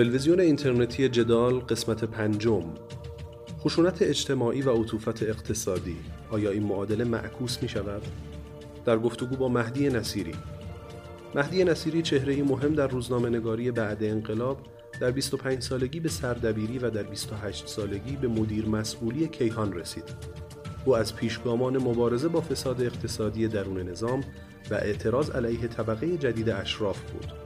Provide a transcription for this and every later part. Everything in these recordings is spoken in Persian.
تلویزیون اینترنتی جدال قسمت پنجم خشونت اجتماعی و عطوفت اقتصادی آیا این معادله معکوس می شود؟ در گفتگو با مهدی نصیری مهدی نصیری چهره مهم در روزنامه نگاری بعد انقلاب در 25 سالگی به سردبیری و در 28 سالگی به مدیر مسئولی کیهان رسید. او از پیشگامان مبارزه با فساد اقتصادی درون نظام و اعتراض علیه طبقه جدید اشراف بود.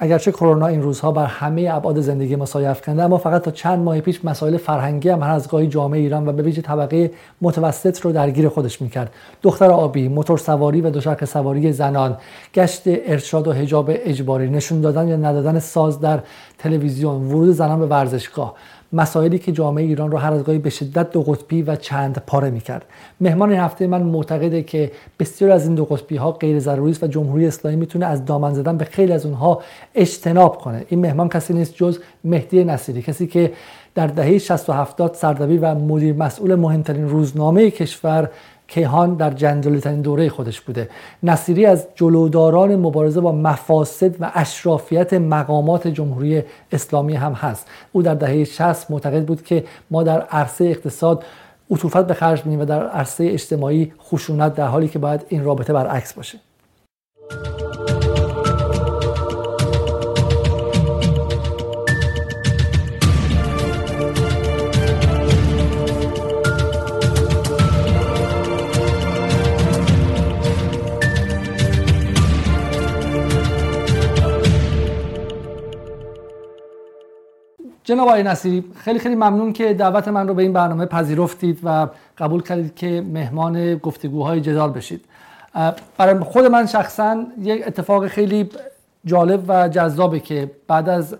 اگرچه کرونا این روزها بر همه ابعاد زندگی ما سایه افکنده اما فقط تا چند ماه پیش مسائل فرهنگی هم هر از گاهی جامعه ایران و به ویژه طبقه متوسط رو درگیر خودش می‌کرد. دختر آبی موتور سواری و دوچرخه سواری زنان گشت ارشاد و حجاب اجباری نشون دادن یا ندادن ساز در تلویزیون ورود زنان به ورزشگاه. مسائلی که جامعه ایران رو هر از گاهی به شدت دو قطبی و چند پاره می‌کرد. مهمان این هفته من معتقده که بسیار از این دو قطبی ها غیر ضروری است و جمهوری اسلامی می‌تونه از دامن زدن به خیلی از اونها اجتناب کنه. این مهمان کسی نیست جز مهدی نصیری کسی که در دهه 60 و 70 سردبیر و مدیر مسئول مهمترین روزنامه کشور کیهان در جنجالی دوره خودش بوده. نصیری از جلوداران مبارزه با مفاسد و اشرافیت مقامات جمهوری اسلامی هم هست. او در دهه 60 معتقد بود که ما در عرصه اقتصاد عطوفت به خرج میدیم و در عرصه اجتماعی خشونت در حالی که باید این رابطه برعکس باشه. جناب آقای نصیری خیلی خیلی ممنون که دعوت من رو به این برنامه پذیرفتید و قبول کردید که مهمان گفتگوهای جدال بشید. برای خود من شخصا یک اتفاق خیلی جالب و جذابه که بعد از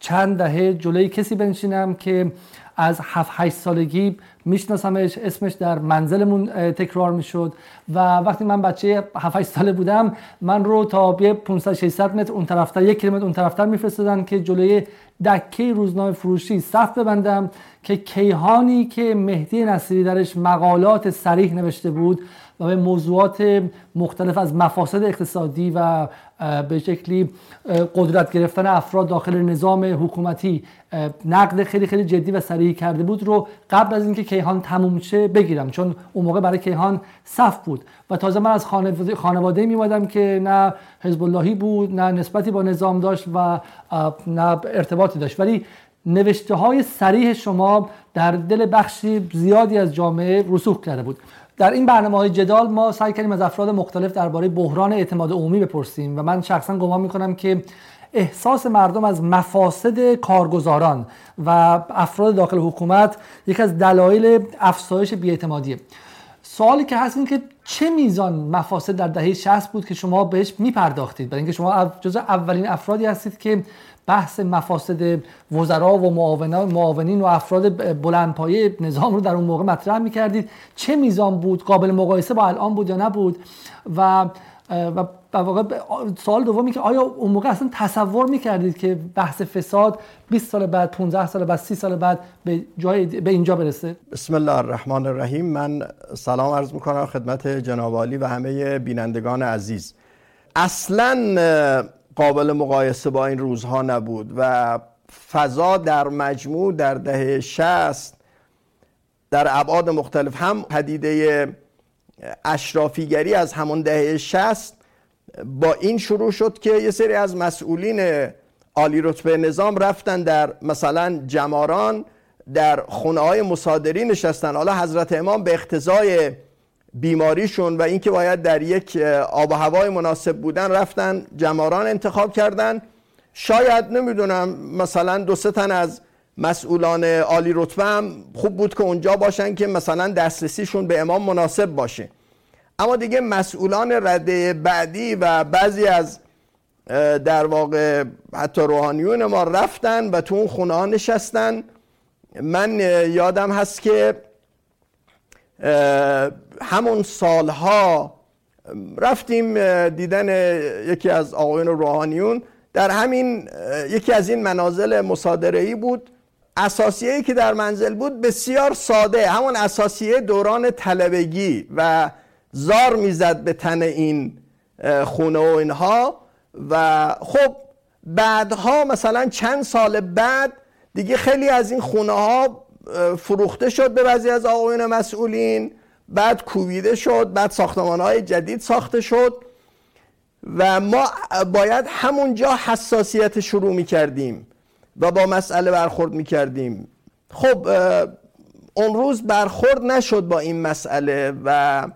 چند دهه جلوی کسی بنشینم که از 7 8 سالگی میشناسمش اسمش در منزلمون تکرار می‌شد. و وقتی من بچه 7 8 ساله بودم من رو تا 500 600 متر اون طرفتر یک کیلومتر اون طرفتر میفرستادن که جلوی دکه روزنامه فروشی صف ببندم که کیهانی که مهدی نصیری درش مقالات سریح نوشته بود و به موضوعات مختلف از مفاسد اقتصادی و به شکلی قدرت گرفتن افراد داخل نظام حکومتی نقد خیلی خیلی جدی و سریع کرده بود رو قبل از اینکه کیهان تموم شه بگیرم چون اون موقع برای کیهان صف بود. و تازه من از خانواده, خانواده که نه حزب اللهی بود نه نسبتی با نظام داشت و نه ارتباطی داشت. ولی نوشته های سریح شما در دل بخشی زیادی از جامعه رسوخ کرده بود. در این برنامه های جدال ما سعی کردیم از افراد مختلف درباره بحران اعتماد عمومی بپرسیم و من شخصا گمان می‌کنم که احساس مردم از مفاسد کارگزاران و افراد داخل حکومت یک از دلایل افزایش بیاعتمادیه. سوالی که هست این که چه میزان مفاسد در دهه 60 بود که شما بهش میپرداختید؟ برای اینکه شما جز اولین افرادی هستید که بحث مفاسد وزرا و معاونین و افراد بلندپایه نظام رو در اون موقع مطرح می‌کردید. چه میزان بود؟ قابل مقایسه با الان بود یا نبود؟ و و واقع سوال دومی که آیا اون موقع اصلا تصور می‌کردید که بحث فساد 20 سال بعد 15 سال بعد 30 سال بعد به جای به اینجا برسه؟ بسم الله الرحمن الرحیم. من سلام عرض می‌کنم خدمت جناب و همه بینندگان عزیز. اصلا قابل مقایسه با این روزها نبود و فضا در مجموع در دهه شست در ابعاد مختلف هم پدیده اشرافیگری از همون دهه شست با این شروع شد که یه سری از مسئولین عالی رتبه نظام رفتن در مثلا جماران در خونه های مصادری نشستن. حالا حضرت امام به اختزای بیماریشون و اینکه باید در یک آب و هوای مناسب بودن رفتن جماران انتخاب کردن. شاید نمی‌دونم مثلا دو سه تن از مسئولان عالی رتبه هم خوب بود که اونجا باشن که مثلا دسترسیشون به امام مناسب باشه. اما دیگه مسئولان رده بعدی و بعضی از در واقع حتی روحانیون ما رفتن و تو اون خونه ها نشستن. من یادم هست که همون سالها رفتیم دیدن یکی از آقایون روحانیون. در همین یکی از این منازل مصادره ای بود. اساسیه که در منزل بود بسیار ساده همون اساسیه دوران طلبگی و زار می‌زد به تن این خونه و اینها. و خب بعدها مثلا چند سال بعد دیگه خیلی از این خونه ها فروخته شد به بعضی از آقایون مسئولین. بعد کوبیده شد بعد ساختمان های جدید ساخته شد و ما باید همونجا حساسیت شروع می کردیم و با مسئله برخورد می کردیم خب اون روز برخورد نشد با این مسئله و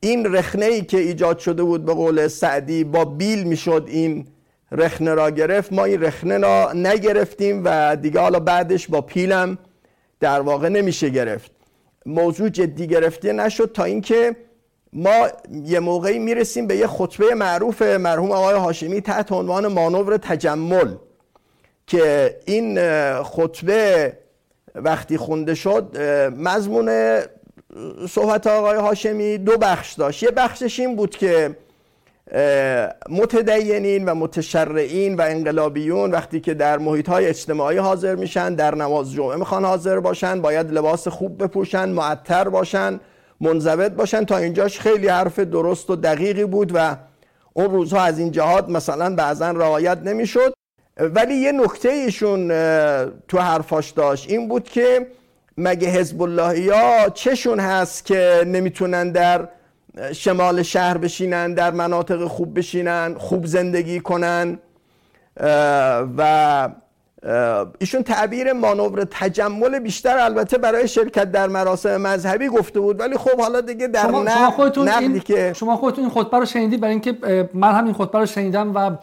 این رخنه ای که ایجاد شده بود به قول سعدی با بیل می‌شد این رخنه را گرفت. ما این رخنه را نگرفتیم و دیگه حالا بعدش با پیلم در واقع نمیشه گرفت. موضوع جدی گرفته نشد تا اینکه ما یه موقعی می‌رسیم به یه خطبه معروف مرحوم آقای هاشمی تحت عنوان مانور تجمل که این خطبه وقتی خونده شد مضمون صحبت آقای هاشمی دو بخش داشت. یه بخشش این بود که متدینین و متشرعین و انقلابیون وقتی که در محیط های اجتماعی حاضر میشن در نماز جمعه می‌خوان حاضر باشن باید لباس خوب بپوشن معطر باشن منضبط باشن. تا اینجاش خیلی حرف درست و دقیقی بود و اون روزها از این جهات مثلا بعضا رعایت نمی‌شد. ولی یه نکته ایشون تو حرفاش داشت این بود که مگه حزب الله ها چشون هست که نمی‌تونن در شمال شهر بشینن در مناطق خوب بشینن خوب زندگی کنن و ایشون تعبیر مانور تجمل بیشتر البته برای شرکت در مراسم مذهبی گفته بود ولی خب حالا دیگه در شما, شما خودتون این که شما خودتون این خطبه رو شنیدید برای اینکه من هم این خطبه رو شنیدم و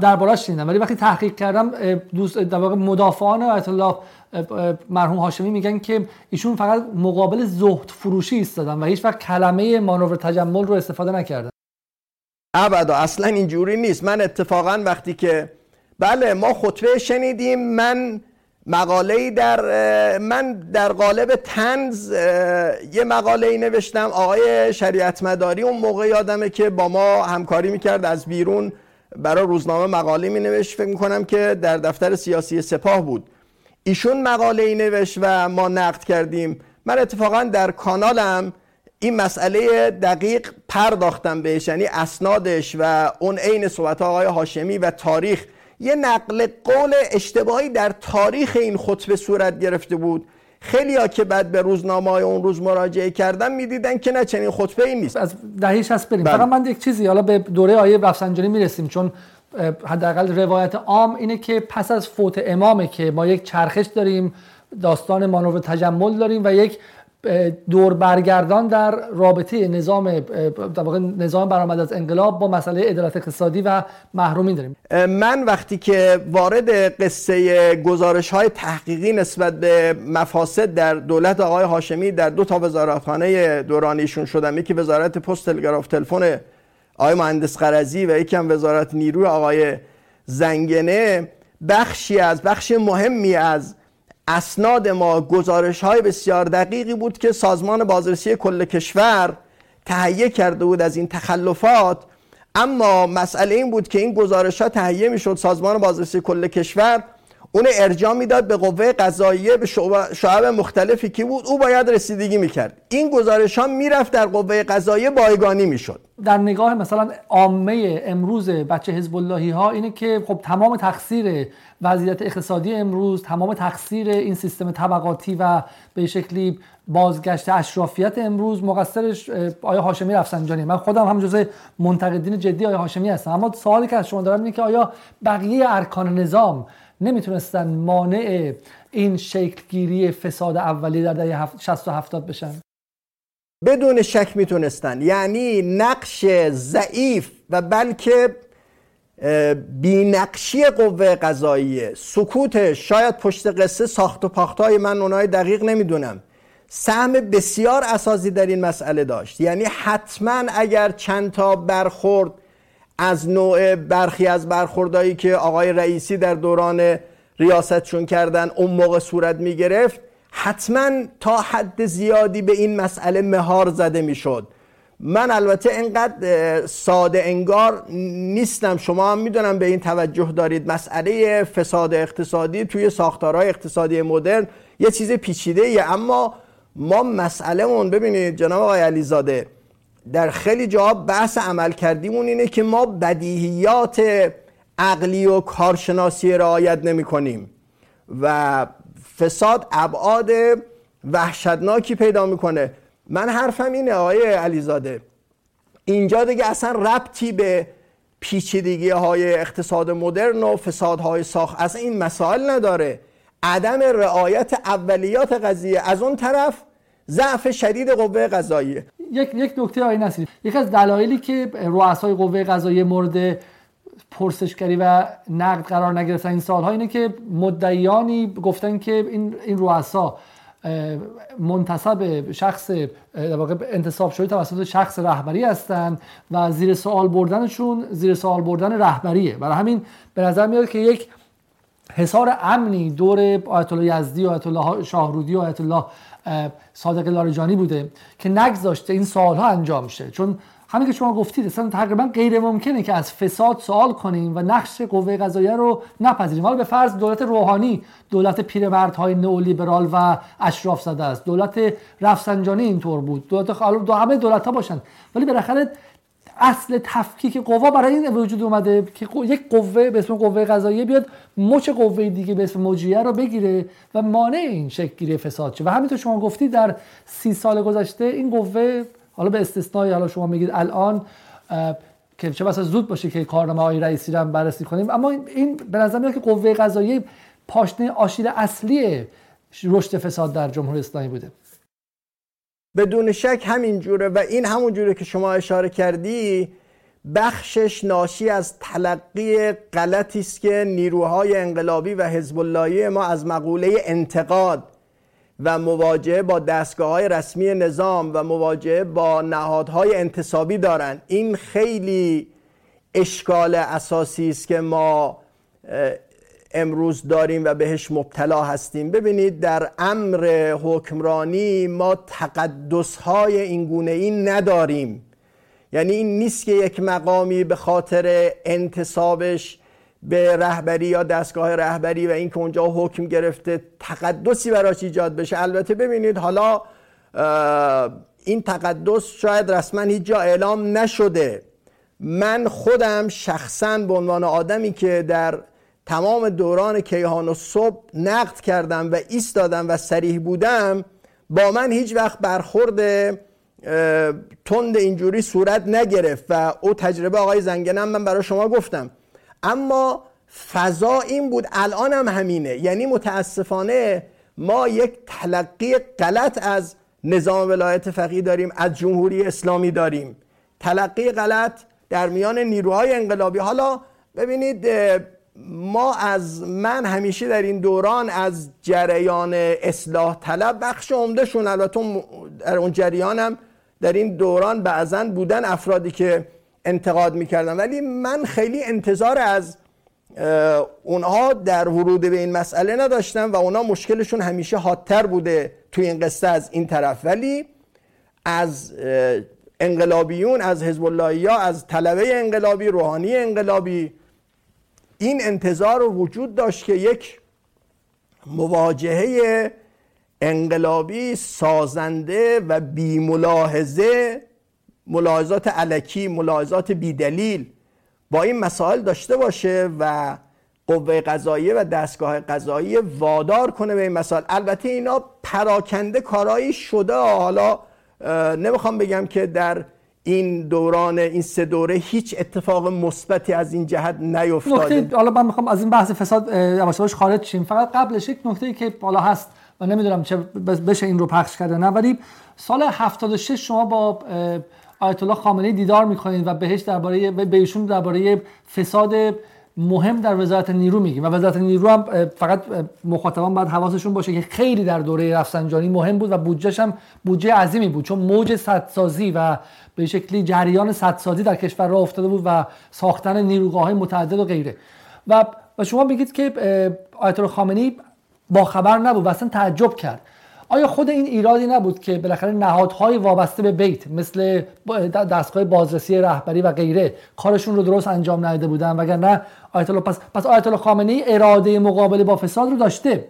دربارش شنیدم. ولی وقتی تحقیق کردم دوست در واقع مدافعان آیت الله مرحوم هاشمی میگن که ایشون فقط مقابل زهد فروشی ایستادن و هیچ وقت کلمه مانور تجمل رو استفاده نکردن. ابدا اصلا اینجوری نیست. من اتفاقا وقتی که بله ما خطبه شنیدیم من مقاله در من در قالب تنز یه مقاله ای نوشتم. آقای شریعت مداری اون موقع یادمه که با ما همکاری می‌کرد از بیرون برای روزنامه مقاله می نوشت فکر می‌کنم که در دفتر سیاسی سپاه بود. ایشون مقاله ای نوشت و ما نقد کردیم. من اتفاقا در کانالم این مسئله دقیق پرداختم بهش یعنی اسنادش و اون عین صحبت آقای هاشمی و تاریخ. یه نقل قول اشتباهی در تاریخ این خطبه صورت گرفته بود. خیلی ها که بعد به روزنامه های اون روز مراجعه کردن می‌دیدن که نه چنین خطبه ای نیست. از دهیش هست بریم. بله. فقط من یک چیزی حالا به دوره آیه رفسنجانی می‌رسیم چون حداقل روایت عام اینه که پس از فوت امامه که ما یک چرخش داریم داستان مانور تجمل داریم و یک دور برگردان در رابطه نظام در واقع نظام برآمد از انقلاب با مسئله عدالت اقتصادی و محرومی داریم. من وقتی که وارد قصه گزارش های تحقیقی نسبت به مفاسد در دولت آقای هاشمی در دو تا وزارتخانه دورانیشون شدم یکی وزارت پست تلگراف تلفن آقای مهندس قرضی و یکی هم وزارت نیروی آقای زنگنه بخشی از بخش مهمی از اسناد ما گزارش های بسیار دقیقی بود که سازمان بازرسی کل کشور تهیه کرده بود از این تخلفات. اما مسئله این بود که این گزارش ها تهیه می شد سازمان بازرسی کل کشور اون ارجاع می‌داد به قوه قضاییه به شعب مختلفی که بود؟ او باید رسیدگی می‌کرد. این گزارش ها می‌رفت در قوه قضاییه بایگانی می‌شد. در نگاه مثلا عامه امروز بچه حزب اللهی ها اینه که خب تمام تقصیر وضعیت اقتصادی امروز تمام تقصیر این سیستم طبقاتی و به شکلی بازگشت اشرافیت امروز مقصرش آیا هاشمی رفسنجانی من خودم هم جزء منتقدین جدی آیا هاشمی هستم. اما سوالی که از شما دارم اینه که آیا بقیه ارکان نظام نمی‌تونستن مانع این شکلگیری فساد اولی در دهه 60 و 70 بشن. بدون شک می‌تونستن. یعنی نقش ضعیف و بلکه بینقشی قوه قضاییه. سکوت شاید پشت قصه ساخت و پاختای من اونای دقیق نمی‌دونم. سهم بسیار اساسی در این مسئله داشت. یعنی حتما اگر چند تا برخورد از نوع برخی از برخوردهایی که آقای رئیسی در دوران ریاستشون کردن اون موقع صورت می گرفت حتما تا حد زیادی به این مسئله مهار زده می شد من البته انقدر ساده انگار نیستم. شما هم می‌دونم به این توجه دارید. مسئله فساد اقتصادی توی ساختارهای اقتصادی مدرن یه چیز پیچیده ایه اما ما مسئله مون ببینید جناب آقای علیزاده در خیلی جا بحث عمل کردیمون اینه که ما بدیهیات عقلی و کارشناسی رعایت نمی کنیم و فساد ابعاد وحشتناکی پیدا می‌کنه من حرفم اینه آقای علیزاده. اینجا دیگه اصلا ربطی به پیچیدگی های اقتصاد مدرن و فسادهای ساخت از این مسائل نداره. عدم رعایت اولیات قضیه از اون طرف ضعف شدید قوه قضاییه. یک یک نکته آقای نصیری. یک از دلایلی که رؤسای قوه قضاییه مورد پرسشگری و نقد قرار نگرفتن این سالها اینه که مدعیانی گفتن که این این رؤسا منتصب شخص در واقع انتصاب شده توسط شخص رهبری هستند و زیر سوال بردنشون زیر سوال بردن رهبریه. برای همین به نظر میاد که یک حصار امنی دور آیت الله یزدی آیت الله شاهرودی آیت الله صادق لاریجانی بوده که نگذاشته این سالها انجام شه چون همین که شما گفتید اصلا تقریبا غیر ممکنه که از فساد سوال کنیم و نقش قوه قضاییه رو نپذیریم. حالا به فرض دولت روحانی دولت پیرمردهای نئولیبرال و اشراف زده است. دولت رفسنجانی اینطور بود. دولت دو همه دولت ها باشن. ولی بالاخره اصل تفکیک قوا برای این وجود اومده که یک قوه به اسم قوه قضاییه بیاد مچ قوه دیگه به اسم مجریه رو بگیره و مانع این شکل گیری فساد شه. و همینطور شما گفتی در سی سال گذشته این قوه حالا به استثنای حالا شما میگید الان که چه بسا زود باشه که کارنامه های رئیسی رو بررسی کنیم. اما این به نظر میاد که قوه قضاییه پاشنه آشیل اصلی رشد فساد در جمهوری اسلامی بوده. بدون شک همین جوره و این همون جوره که شما اشاره کردی بخشش ناشی از تلقی غلطی است که نیروهای انقلابی و حزب ما از مقوله انتقاد و مواجهه با دستگاه های رسمی نظام و مواجهه با نهادهای انتصابی دارند. این خیلی اشکال اساسی است که ما امروز داریم و بهش مبتلا هستیم. ببینید در امر حکمرانی ما تقدس های این گونه این نداریم. یعنی این نیست که یک مقامی به خاطر انتصابش به رهبری یا دستگاه رهبری و اینکه اونجا حکم گرفته تقدسی براش ایجاد بشه. البته ببینید حالا این تقدس شاید رسما هیچ جا اعلام نشده. من خودم شخصا به عنوان آدمی که در تمام دوران کیهان و صبح نقد کردم و ایستادم و سریح بودم با من هیچ وقت برخورد تند اینجوری صورت نگرفت و او تجربه آقای زنگنم من برای شما گفتم. اما فضا این بود الان هم همینه. یعنی متاسفانه ما یک تلقی غلط از نظام ولایت فقیه داریم از جمهوری اسلامی داریم. تلقی غلط در میان نیروهای انقلابی. حالا ببینید ما از من همیشه در این دوران از جریان اصلاح طلب بخش عمده شون البته در اون جریانم در این دوران بعضا بودن افرادی که انتقاد می‌کردن. ولی من خیلی انتظار از اونها در ورود به این مسئله نداشتم و اونها مشکلشون همیشه حادتر بوده توی این قصه از این طرف. ولی از انقلابیون از حزب از طلبه انقلابی روحانی انقلابی این انتظار وجود داشت که یک مواجهه انقلابی سازنده و بی ملاحظه ملاحظات علکی ملاحظات بیدلیل با این مسائل داشته باشه و قوه قضاییه و دستگاه قضایی وادار کنه به این مسائل. البته اینا پراکنده کارایی شده. حالا نمی‌خوام بگم که در این دوران این سه دوره هیچ اتفاق مثبتی از این جهت نیفتاده. حالا من می‌خوام از این بحث فساد یواش خارج شیم. فقط قبلش یک نکته که بالا هست و نمی‌دونم چه بشه این رو پخش کرده نه ولی سال 76 شما با آیت الله خامنه‌ای دیدار می‌کنید و بهش درباره به ایشون درباره فساد مهم در وزارت نیرو میگیم و وزارت نیرو هم فقط مخاطبان باید حواسشون باشه که خیلی در دوره رفسنجانی مهم بود و بودجهش هم بودجه عظیمی بود. چون موج سدسازی و به شکلی جریان سدسازی در کشور راه افتاده بود و ساختن نیروگاه های متعدد و غیره. و شما بگید که آیت الله خامنه‌ای با خبر نبود و اصلا تعجب کرد. آیا خود این ایرادی نبود که بالاخره نهادهای وابسته به بیت مثل دستگاه بازرسی رهبری و غیره کارشون رو درست انجام نداده بودن؟ وگرنه آیت الله پس پس آیت الله خامنه ای اراده مقابله با فساد رو داشته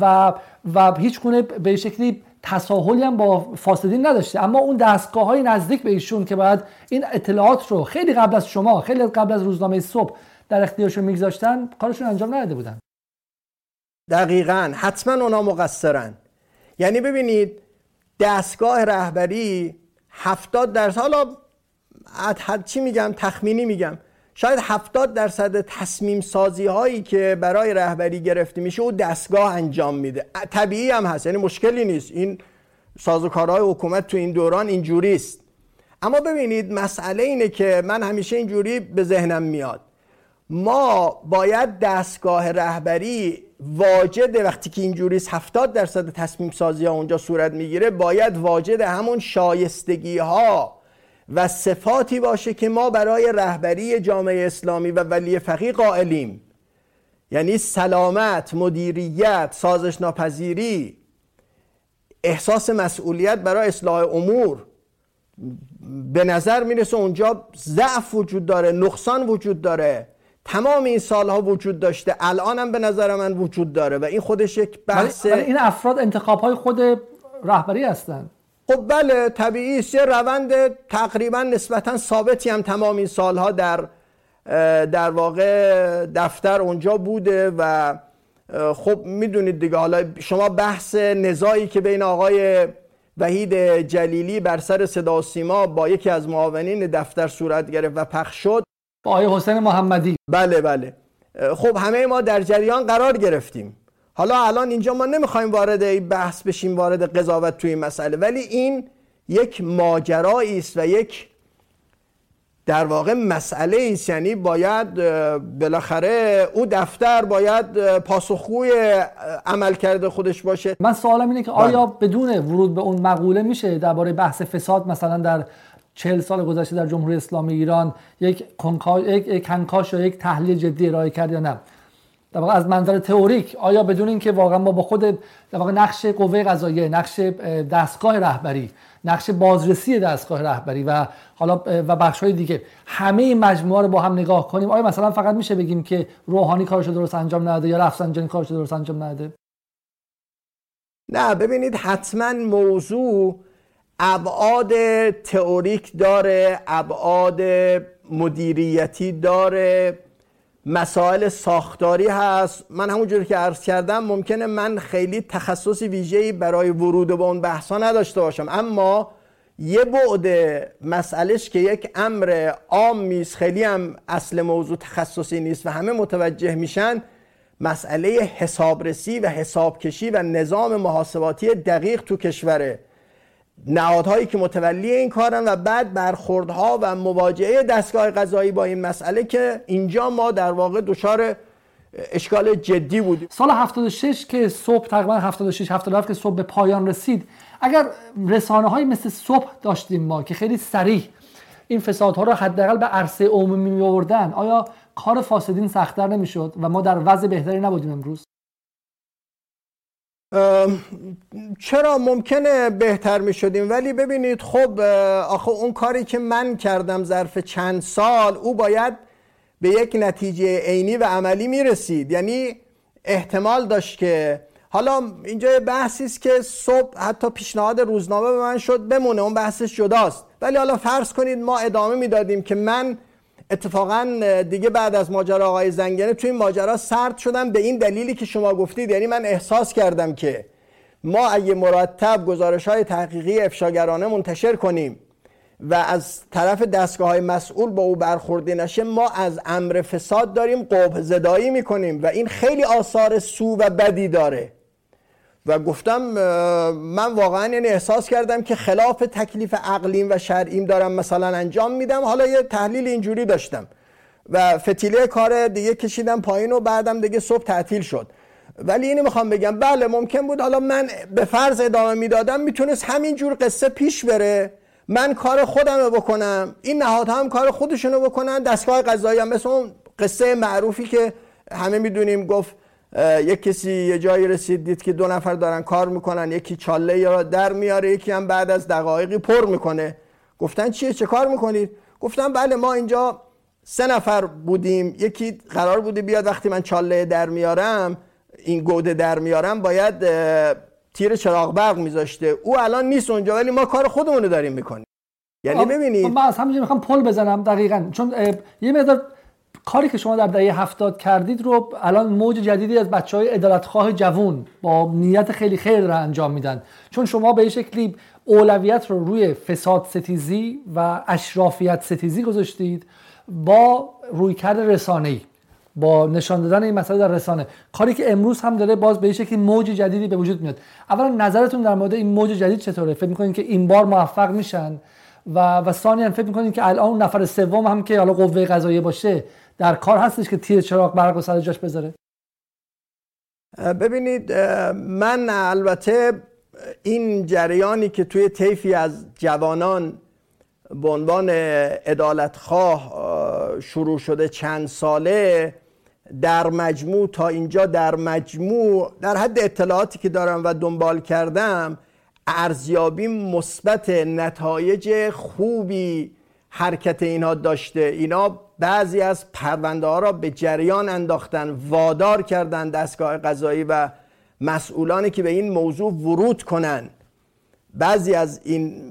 و و هیچ گونه به شکلی تساهلی هم با فاسدین نداشته. اما اون دستگاه های نزدیک به ایشون که باید این اطلاعات رو خیلی قبل از شما خیلی قبل از روزنامه صبح در اختیارشون میگذاشتن کارشون انجام نداده بودن. دقیقا حتما اونا مقصرن. یعنی ببینید دستگاه رهبری هفتاد درصد حالا چی میگم تخمینی میگم. شاید هفتاد درصد تصمیم سازی هایی که برای رهبری گرفته میشه او دستگاه انجام میده. طبیعی هم هست یعنی مشکلی نیست. این سازوکارهای حکومت تو این دوران اینجوری است. اما ببینید مسئله اینه که من همیشه اینجوری به ذهنم میاد. ما باید دستگاه رهبری واجد وقتی که اینجوری 70 درصد تصمیم سازی ها اونجا صورت می‌گیره باید واجد همون شایستگی ها و صفاتی باشه که ما برای رهبری جامعه اسلامی و ولی فقیه قائلیم. یعنی سلامت، مدیریت، سازش ناپذیری احساس مسئولیت برای اصلاح امور. به نظر می‌رسه اونجا ضعف وجود داره نقصان وجود داره. تمام این سالها وجود داشته الان هم به نظر من وجود داره و این خودش یک بحث ولی این افراد انتخاب های خود رهبری هستن. خب بله طبیعی است. یه روند تقریبا نسبتا ثابتی هم تمام این سالها در در واقع دفتر اونجا بوده و خب می‌دونید دیگه حالا شما بحث نزاعی که بین آقای وحید جلیلی بر سر صدا و سیما با یکی از معاونین دفتر صورت گرفت و پخش شد با آقای حسین محمدی. بله بله. خب همه ما در جریان قرار گرفتیم. حالا الان اینجا ما نمی‌خوایم وارد این بحث بشیم وارد قضاوت توی این مسئله. ولی این یک ماجرایی است و یک در واقع مسئله است. یعنی باید بالاخره او دفتر باید پاسخگوی عمل کرده خودش باشه. من سوالم اینه که آیا بله. بدون ورود به اون مقوله میشه درباره بحث فساد مثلا در چهل سال گذشته در جمهوری اسلامی ایران یک, یک کنکاش یا یک تحلیل جدی ارائه کرد یا نه؟ در واقع از منظر تئوریک آیا بدون اینکه واقعا ما با خود در واقع نقش قوه قضاییه نقش دستگاه رهبری نقش بازرسی دستگاه رهبری و حالا و بخش های دیگه همه این مجموعه رو با هم نگاه کنیم آیا مثلا فقط میشه بگیم که روحانی کارش درست انجام نداده یا رفسنجانی کارش درست انجام نداده نه ببینید حتما موضوع ابعاد تئوریک داره ابعاد مدیریتی داره مسائل ساختاری هست. من همونجوری که عرض کردم ممکنه من خیلی تخصص ویژه‌ای برای ورود به اون بحثا نداشته باشم. اما یه بعد مسئلهش که یک امر عام نیست خیلی هم اصل موضوع تخصصی نیست و همه متوجه میشن مسئله حسابرسی و حسابکشی و نظام محاسباتی دقیق تو کشوره. نهادهایی که متولی این کارن و بعد برخوردها و مواجهه دستگاه قضایی با این مسئله که اینجا ما در واقع دچار اشکال جدی بود. سال 76 که صبح تقریبا 76 77 که صبح به پایان رسید اگر رسانه های مثل صبح داشتیم ما که خیلی سریع این فسادها رو حداقل به عرصه عمومی می آوردن آیا کار فاسدین سختتر نمی‌شد و ما در وضع بهتری نبودیم امروز؟ چرا ممکنه بهتر می شدیم ولی ببینید خب آخه اون کاری که من کردم ظرف چند سال او باید به یک نتیجه عینی و عملی می رسید یعنی احتمال داشت که حالا اینجا بحثی است که صبح حتی پیشنهاد روزنامه به من شد بمونه اون بحثش جداست. ولی حالا فرض کنید ما ادامه می‌دادیم که من اتفاقا دیگه بعد از ماجرا آقای زنگنه توی این ماجرا سرد شدم به این دلیلی که شما گفتید. یعنی من احساس کردم که ما اگه مرتب گزارش های تحقیقی افشاگرانه منتشر کنیم و از طرف دستگاه های مسئول با او برخورده نشه ما از امر فساد داریم قبه زدایی می‌کنیم و این خیلی آثار سو و بدی داره. و گفتم من واقعا یعنی احساس کردم که خلاف تکلیف عقلیم و شرعیم دارم مثلا انجام میدم. حالا یه تحلیل اینجوری داشتم و فتیله کار دیگه کشیدم پایین و بعدم دیگه صبح تعطیل شد. ولی اینو می‌خوام بگم بله ممکن بود. حالا من به فرض ادامه می‌دادم می‌تونست همینجور قصه پیش بره. من کار خودم بکنم. این نهادها هم کار خودشونو بکنن. دستگاه قضایی هم مثل اون قصه معروفی که همه می‌دونیم گفت یک کسی یه جایی رسید دید که دو نفر دارن کار می‌کنن یکی چاله یا در میاره یکی هم بعد از دقایقی پر می‌کنه. گفتن چیه؟ چه کار می‌کنید؟ گفتن بله ما اینجا سه نفر بودیم. یکی قرار بوده بیاد وقتی من چاله در میارم این گوده در میارم باید تیر چراغ برق میذاشته. او الان نیست اونجا ولی ما کار خودمونو داریم می‌کنیم. یعنی ببینید. من از همینجا می‌خوام پل بزنم دقیقا. چون یه مقدار کاری که شما در دهه هفتاد کردید رو الان موج جدیدی از بچه های ادالتخواه جوون با نیت خیلی خیر را انجام میدن. چون شما به شکلی اولویت رو روی فساد ستیزی و اشرافیت ستیزی گذاشتید با رویکرد رسانه‌ای با نشان دادن این مسئله در رسانه. کاری که امروز هم داره باز به شکلی موج جدیدی به وجود میاد. اولا نظرتون در مورد این موج جدید چطوره؟ فکر می‌کنید که این بار موفق میشن؟ و و ثانیا فکر می‌کنید که الان نفر سوم هم که حالا قوه قضاییه باشه در کار هستش که تیر چراغ برق و سر جاش بذاره؟ ببینید من البته این جریانی که توی طیفی از جوانان به عنوان ادالتخواه شروع شده چند ساله در مجموع تا اینجا در مجموع در حد اطلاعاتی که دارم و دنبال کردم ارزیابی مثبت نتایج خوبی حرکت اینها داشته. اینا بعضی از پرونده ها را به جریان انداختن وادار کردن دستگاه قضایی و مسئولانی که به این موضوع ورود کنن. بعضی از این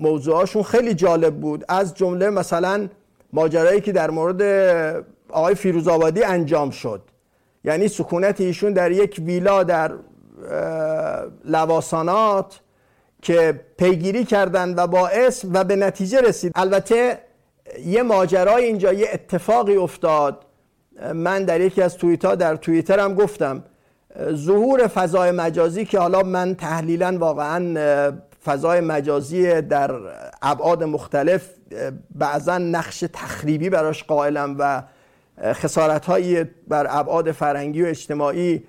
موضوعاشون خیلی جالب بود. از جمله مثلا ماجرایی که در مورد آقای فیروزآبادی انجام شد. یعنی سکونت ایشون در یک ویلا در لواسانات که پیگیری کردن و باعث و به نتیجه رسید. البته یه ماجرای اینجا یه اتفاقی افتاد. من در یکی از توییت ها در توییتر هم گفتم ظهور فضای مجازی که حالا من تحلیلا واقعا فضای مجازی در ابعاد مختلف بعضا نقش تخریبی براش قائلم و خسارت هایی بر ابعاد فرنگی و اجتماعی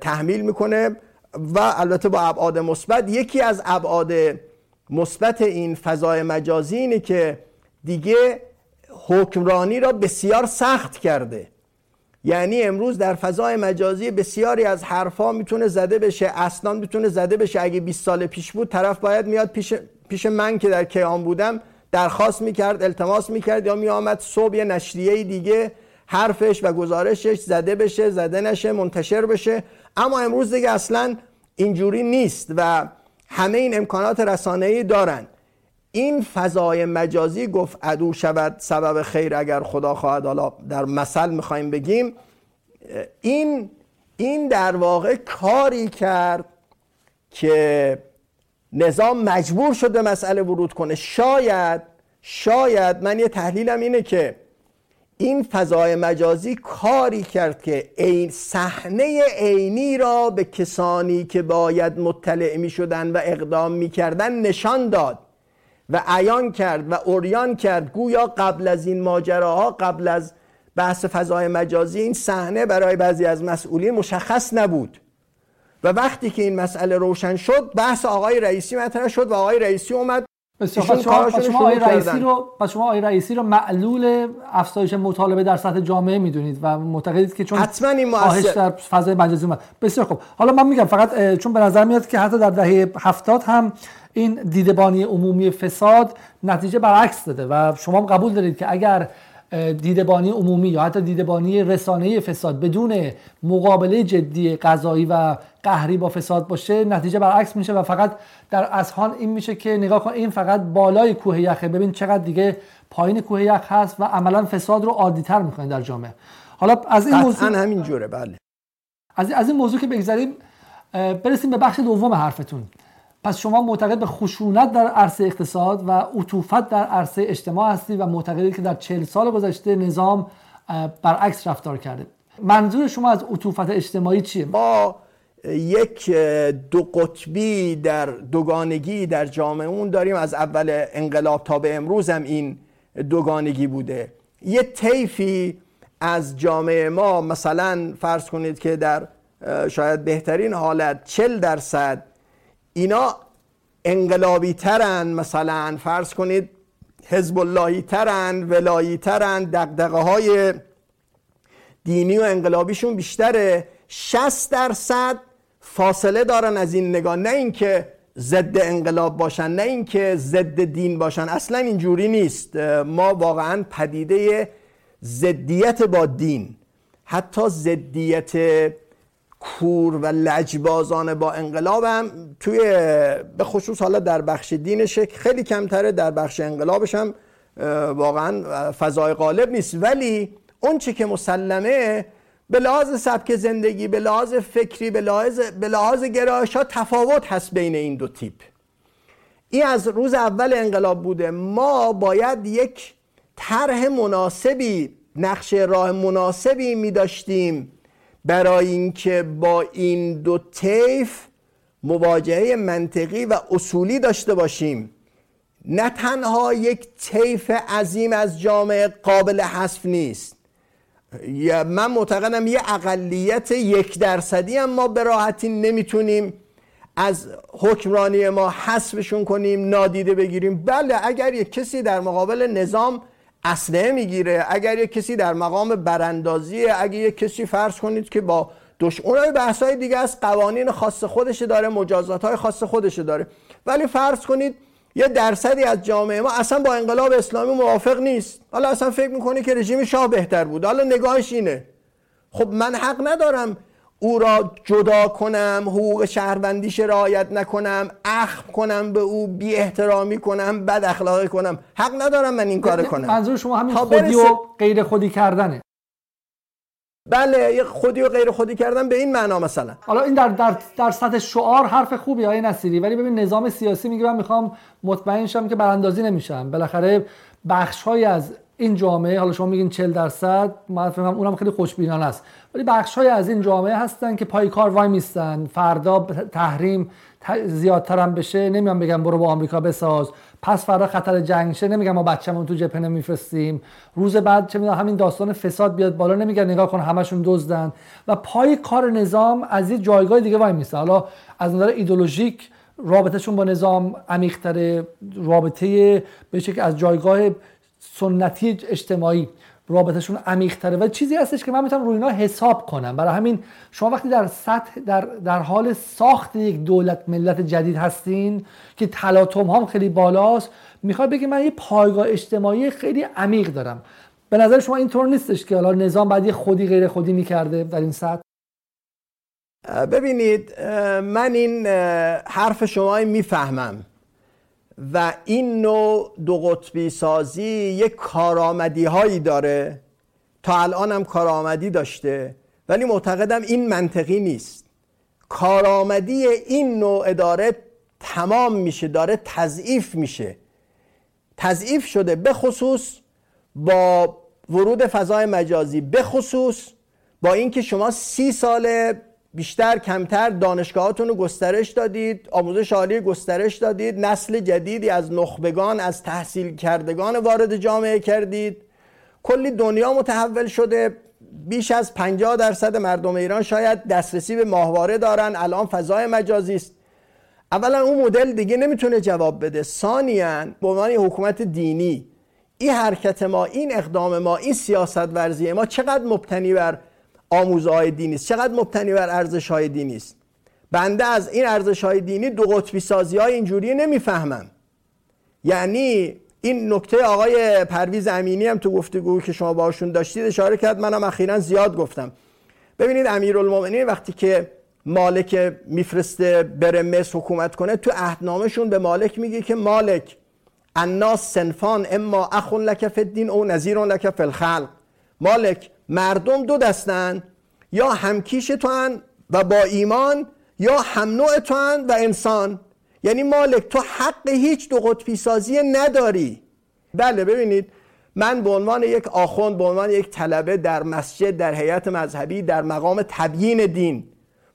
تحمیل می‌کنه و البته با ابعاد مثبت. یکی از ابعاد مثبت این فضای مجازی اینه که دیگه حکمرانی را بسیار سخت کرده. یعنی امروز در فضای مجازی بسیاری از حرفا می‌تونه زده بشه اسنان می‌تونه زده بشه. اگه 20 سال پیش بود طرف باید میاد پیش, پیش من که در کیان بودم درخواست می‌کرد التماس می‌کرد یا میآمد صبح یه نشریه دیگه حرفش و گزارشش زده بشه زده نشه منتشر بشه. اما امروز دیگه اصلا اینجوری نیست و همه این امکانات رسانه‌ای دارن. این فضای مجازی گفت عدو شود سبب خیر اگر خدا خواهد. حالا در مثل می‌خوایم بگیم این این در واقع کاری کرد که نظام مجبور شده مسئله ورود کنه. شاید شاید من یه تحلیلم اینه که این فضای مجازی کاری کرد که این صحنه عینی را به کسانی که باید مطلع می شدن و اقدام می کردن نشان داد. و عیان کرد و اوریان کرد. گویا قبل از این ماجراها قبل از بحث فضای مجازی این صحنه برای بعضی از مسئولین مشخص نبود. و وقتی که این مسئله روشن شد بحث آقای رئیسی مطرح شد و آقای رئیسی اومد. بسیار شما, شما آقای رئیسی رو شما آقای رئیسی رو معلول افزایش مطالبه در سطح جامعه می‌دونید و معتقدید که چون حتما این در فضای مجازی اومد. بسیار خوب حالا من میگم فقط چون به نظر میاد که حتی در دهه هفتاد هم این دیدبانی عمومی فساد نتیجه برعکس داده و شما قبول دارید که اگر دیدبانی عمومی یا حتی دیدبانی رسانه‌ای فساد بدون مقابله جدی قضایی و قهری با فساد باشه نتیجه برعکس میشه و فقط در اذهان این میشه که نگاه کن این فقط بالای کوه یخه. ببین چقدر دیگه پایین کوه یخ هست و عملا فساد رو عادیتر می‌کنه در جامعه. حالا از این موضوع همین جوره بله. از از این موضوع که بگذاریم برسیم به بخش دوم حرفتون. پس شما معتقد به خشونت در عرصه اقتصاد و عطوفت در عرصه اجتماع هستید و معتقدید که در چهل سال گذشته نظام برعکس رفتار کرده. منظور شما از عطوفت اجتماعی چیه؟ ما یک دو قطبی در دوگانگی در جامعه اون داریم. از اول انقلاب تا به امروز هم این دوگانگی بوده. یه طیفی از جامعه ما مثلا فرض کنید که در شاید بهترین حالت چل درصد اینا انقلابی ترن مثلا فرض کنید حزب اللهی ترن ولایی ترن دقدقه های دینی و انقلابیشون بیشتره. 60 درصد فاصله دارن از این نگاه. نه اینکه ضد انقلاب باشن نه اینکه ضد دین باشن. اصلا اینجوری نیست. ما واقعا پدیده ضدیت با دین حتی ضدیت کور و لجبازان با انقلابم. توی به خصوص حالا در بخش دینش خیلی کمتره در بخش انقلابش هم واقعا فضای غالب نیست. ولی اون چی که مسلمه به لحاظ سبک زندگی به لحاظ فکری به لحاظ, به لحاظ گرایش ها تفاوت هست بین این دو تیپ. این از روز اول انقلاب بوده. ما باید یک طرح مناسبی نقش راه مناسبی می داشتیم برای اینکه با این دو طیف مواجهه منطقی و اصولی داشته باشیم. نه تنها یک طیف عظیم از جامعه قابل حذف نیست. من معتقدم یه اقلیت یک درصدی هم ما به راحتی نمی‌تونیم از حکمرانی ما حذفشون کنیم نادیده بگیریم. بله اگر یک کسی در مقابل نظام اسلحه می‌گیره. اگر یک کسی در مقام براندازیه اگر یک کسی فرض کنید که با دش اونای بحث های دیگه از قوانین خاص خودش داره مجازات های خاص خودش داره. ولی فرض کنید یه درصدی از جامعه ما اصلا با انقلاب اسلامی موافق نیست. حالا اصلا فکر می‌کنه که رژیم شاه بهتر بود. حالا نگاهش اینه. خب من حق ندارم او را جدا کنم حقوق شهروندیش رعایت نکنم اخم کنم به او بی احترامی کنم بد اخلاقی کنم. حق ندارم من این کار کنم. منظور شما همین خودی و غیر خودی کردنه. بله خودی و غیر خودی کردن به این معنا مثلا. حالا این در, در, در سطح شعار حرف خوبی های نصیری ولی ببین نظام سیاسی میگه من می‌خوام مطمئن شم که براندازی نمیشم. بالاخره بخش از این جامعه حالا شما میگین 40 درصد من فهمم اونم خیلی خوشبینانه است. ولی بخش های از این جامعه هستن که پای کار وای میستن. فردا تحریم زیادتر هم بشه. نمیام بگم برو با آمریکا بساز. پس فردا خطر جنگ شه. نمیگم ما بچه‌مون تو جبهه نمیفرستیم. روز بعد چه می‌دونم همین داستان فساد بیاد بالا. نمیگن نگاه کن همشون دزدن. و پای کار نظام از یه جایگاه دیگه وای میسته. حالا از نظر ایدولوژیک رابطهشون با نظام عمیق‌تر رابطه به که از جایگاه سنتی اجتماعی رابطشون عمیق تره و چیزی هستش که من می‌تونم روی اینا حساب کنم. برای همین شما وقتی در سطح در, در حال ساخت یک دولت ملت جدید هستین که تلاطم هم خیلی بالاست می‌خواد بگی من یه پایگاه اجتماعی خیلی عمیق دارم. به نظر شما اینطور نیستش که حالا نظام بعد یه خودی غیر خودی می‌کرده در این سطح؟ ببینید من این حرف شما می‌فهمم. و این نوع دو قطبی سازی یک کارآمدی هایی داره. تا الان هم کارآمدی داشته ولی معتقدم این منطقی نیست. کارآمدی این نوع اداره تمام میشه داره تضعیف میشه. تضعیف شده به خصوص با ورود فضای مجازی به خصوص با اینکه شما سی سال بیشتر کمتر دانشگاهاتون رو گسترش دادید آموزش عالی گسترش دادید نسل جدیدی از نخبگان از تحصیل کردگان وارد جامعه کردید. کلی دنیا متحول شده. بیش از 50 درصد مردم ایران شاید دسترسی به ماهواره دارن. الان فضای مجازی است. اولا اون مدل دیگه نمی‌تونه جواب بده. ثانیا به عنوان حکومت دینی این حرکت ما این اقدام ما این سیاست ورزی ما چقدر مبتنی بر آموزهای دینی است. چقدر مبتنی بر ارزش های دینی است؟ بنده از این ارزش های دینی دو قطبی سازی های اینجوری نمی‌فهمم. یعنی این نکته آقای پرویز امینی هم تو گفتگو که شما باشون داشتید اشاره کرد. منم اخیرا زیاد گفتم. ببینید امیرالمومنین وقتی که مالک میفرسته بره مصر حکومت کنه تو عهدنامهشون به مالک میگه که مالک الناس سنفان اما اخون لک فی الدین او نظیر لک فی الخلق. مالک مردم دو دستن یا همکیش تو هن و با ایمان یا هم نوع تو هن و انسان. یعنی مالک تو حق هیچ دو قطبی سازی نداری. بله ببینید من به عنوان یک آخوند به عنوان یک طلبه در مسجد در هیئت مذهبی در مقام تبیین دین.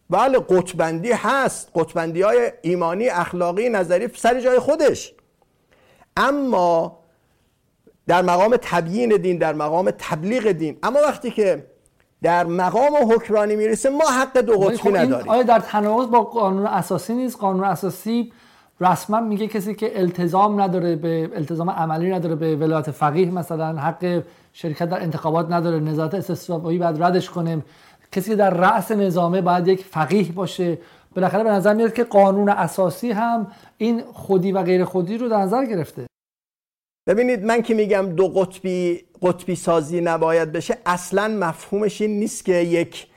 بله قطبندی هست. قطبندی های ایمانی اخلاقی نظری سر جای خودش. اما در مقام تبیین دین در مقام تبلیغ دین. اما وقتی که در مقام حکمرانی می‌رسه ما حق دو قطبی خب نداریم. آیا در تناقض با قانون اساسی نیست؟ قانون اساسی رسما میگه کسی که التزام نداره به التزام عملی نداره به ولایت فقیه مثلا حق شرکت در انتخابات نداره نظارت استثنایی بعد ردش کنه. کسی که در رأس نظامه باید یک فقیه باشه. بالاخره به نظر میاد که قانون اساسی هم این خودی و غیر خودی رو در نظر گرفته. ببینید من که میگم دو قطبی قطبی سازی نباید بشه اصلا مفهومش این نیست که یک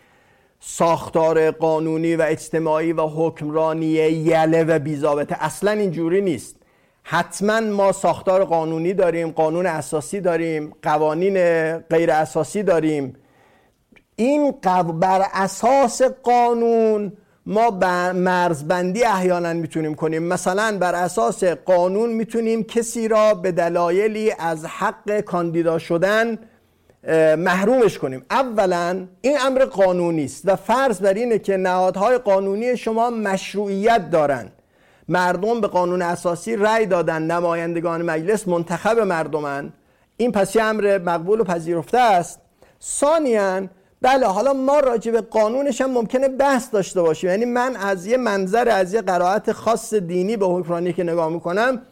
ساختار قانونی و اجتماعی و حکمرانی یله و بیزابطه اصلا اینجوری نیست. حتما ما ساختار قانونی داریم قانون اساسی داریم قوانین غیر اساسی داریم. این بر اساس قانون ما مرزبندی احیانا می‌تونیم کنیم. مثلا بر اساس قانون می‌تونیم کسی را به دلایلی از حق کاندیدا شدن محرومش کنیم. اولا این امر قانونی است و فرض بر اینه که نهادهای قانونی شما مشروعیت دارند مردم به قانون اساسی رأی دادن نمایندگان مجلس منتخب مردمن این پس امر مقبول و پذیرفته است. ثانیا بله حالا ما راجع به قانونش هم ممکنه بحث داشته باشیم. یعنی من از یه منظر از یه قرائت خاص دینی به حکمرانی که نگاه می‌کنم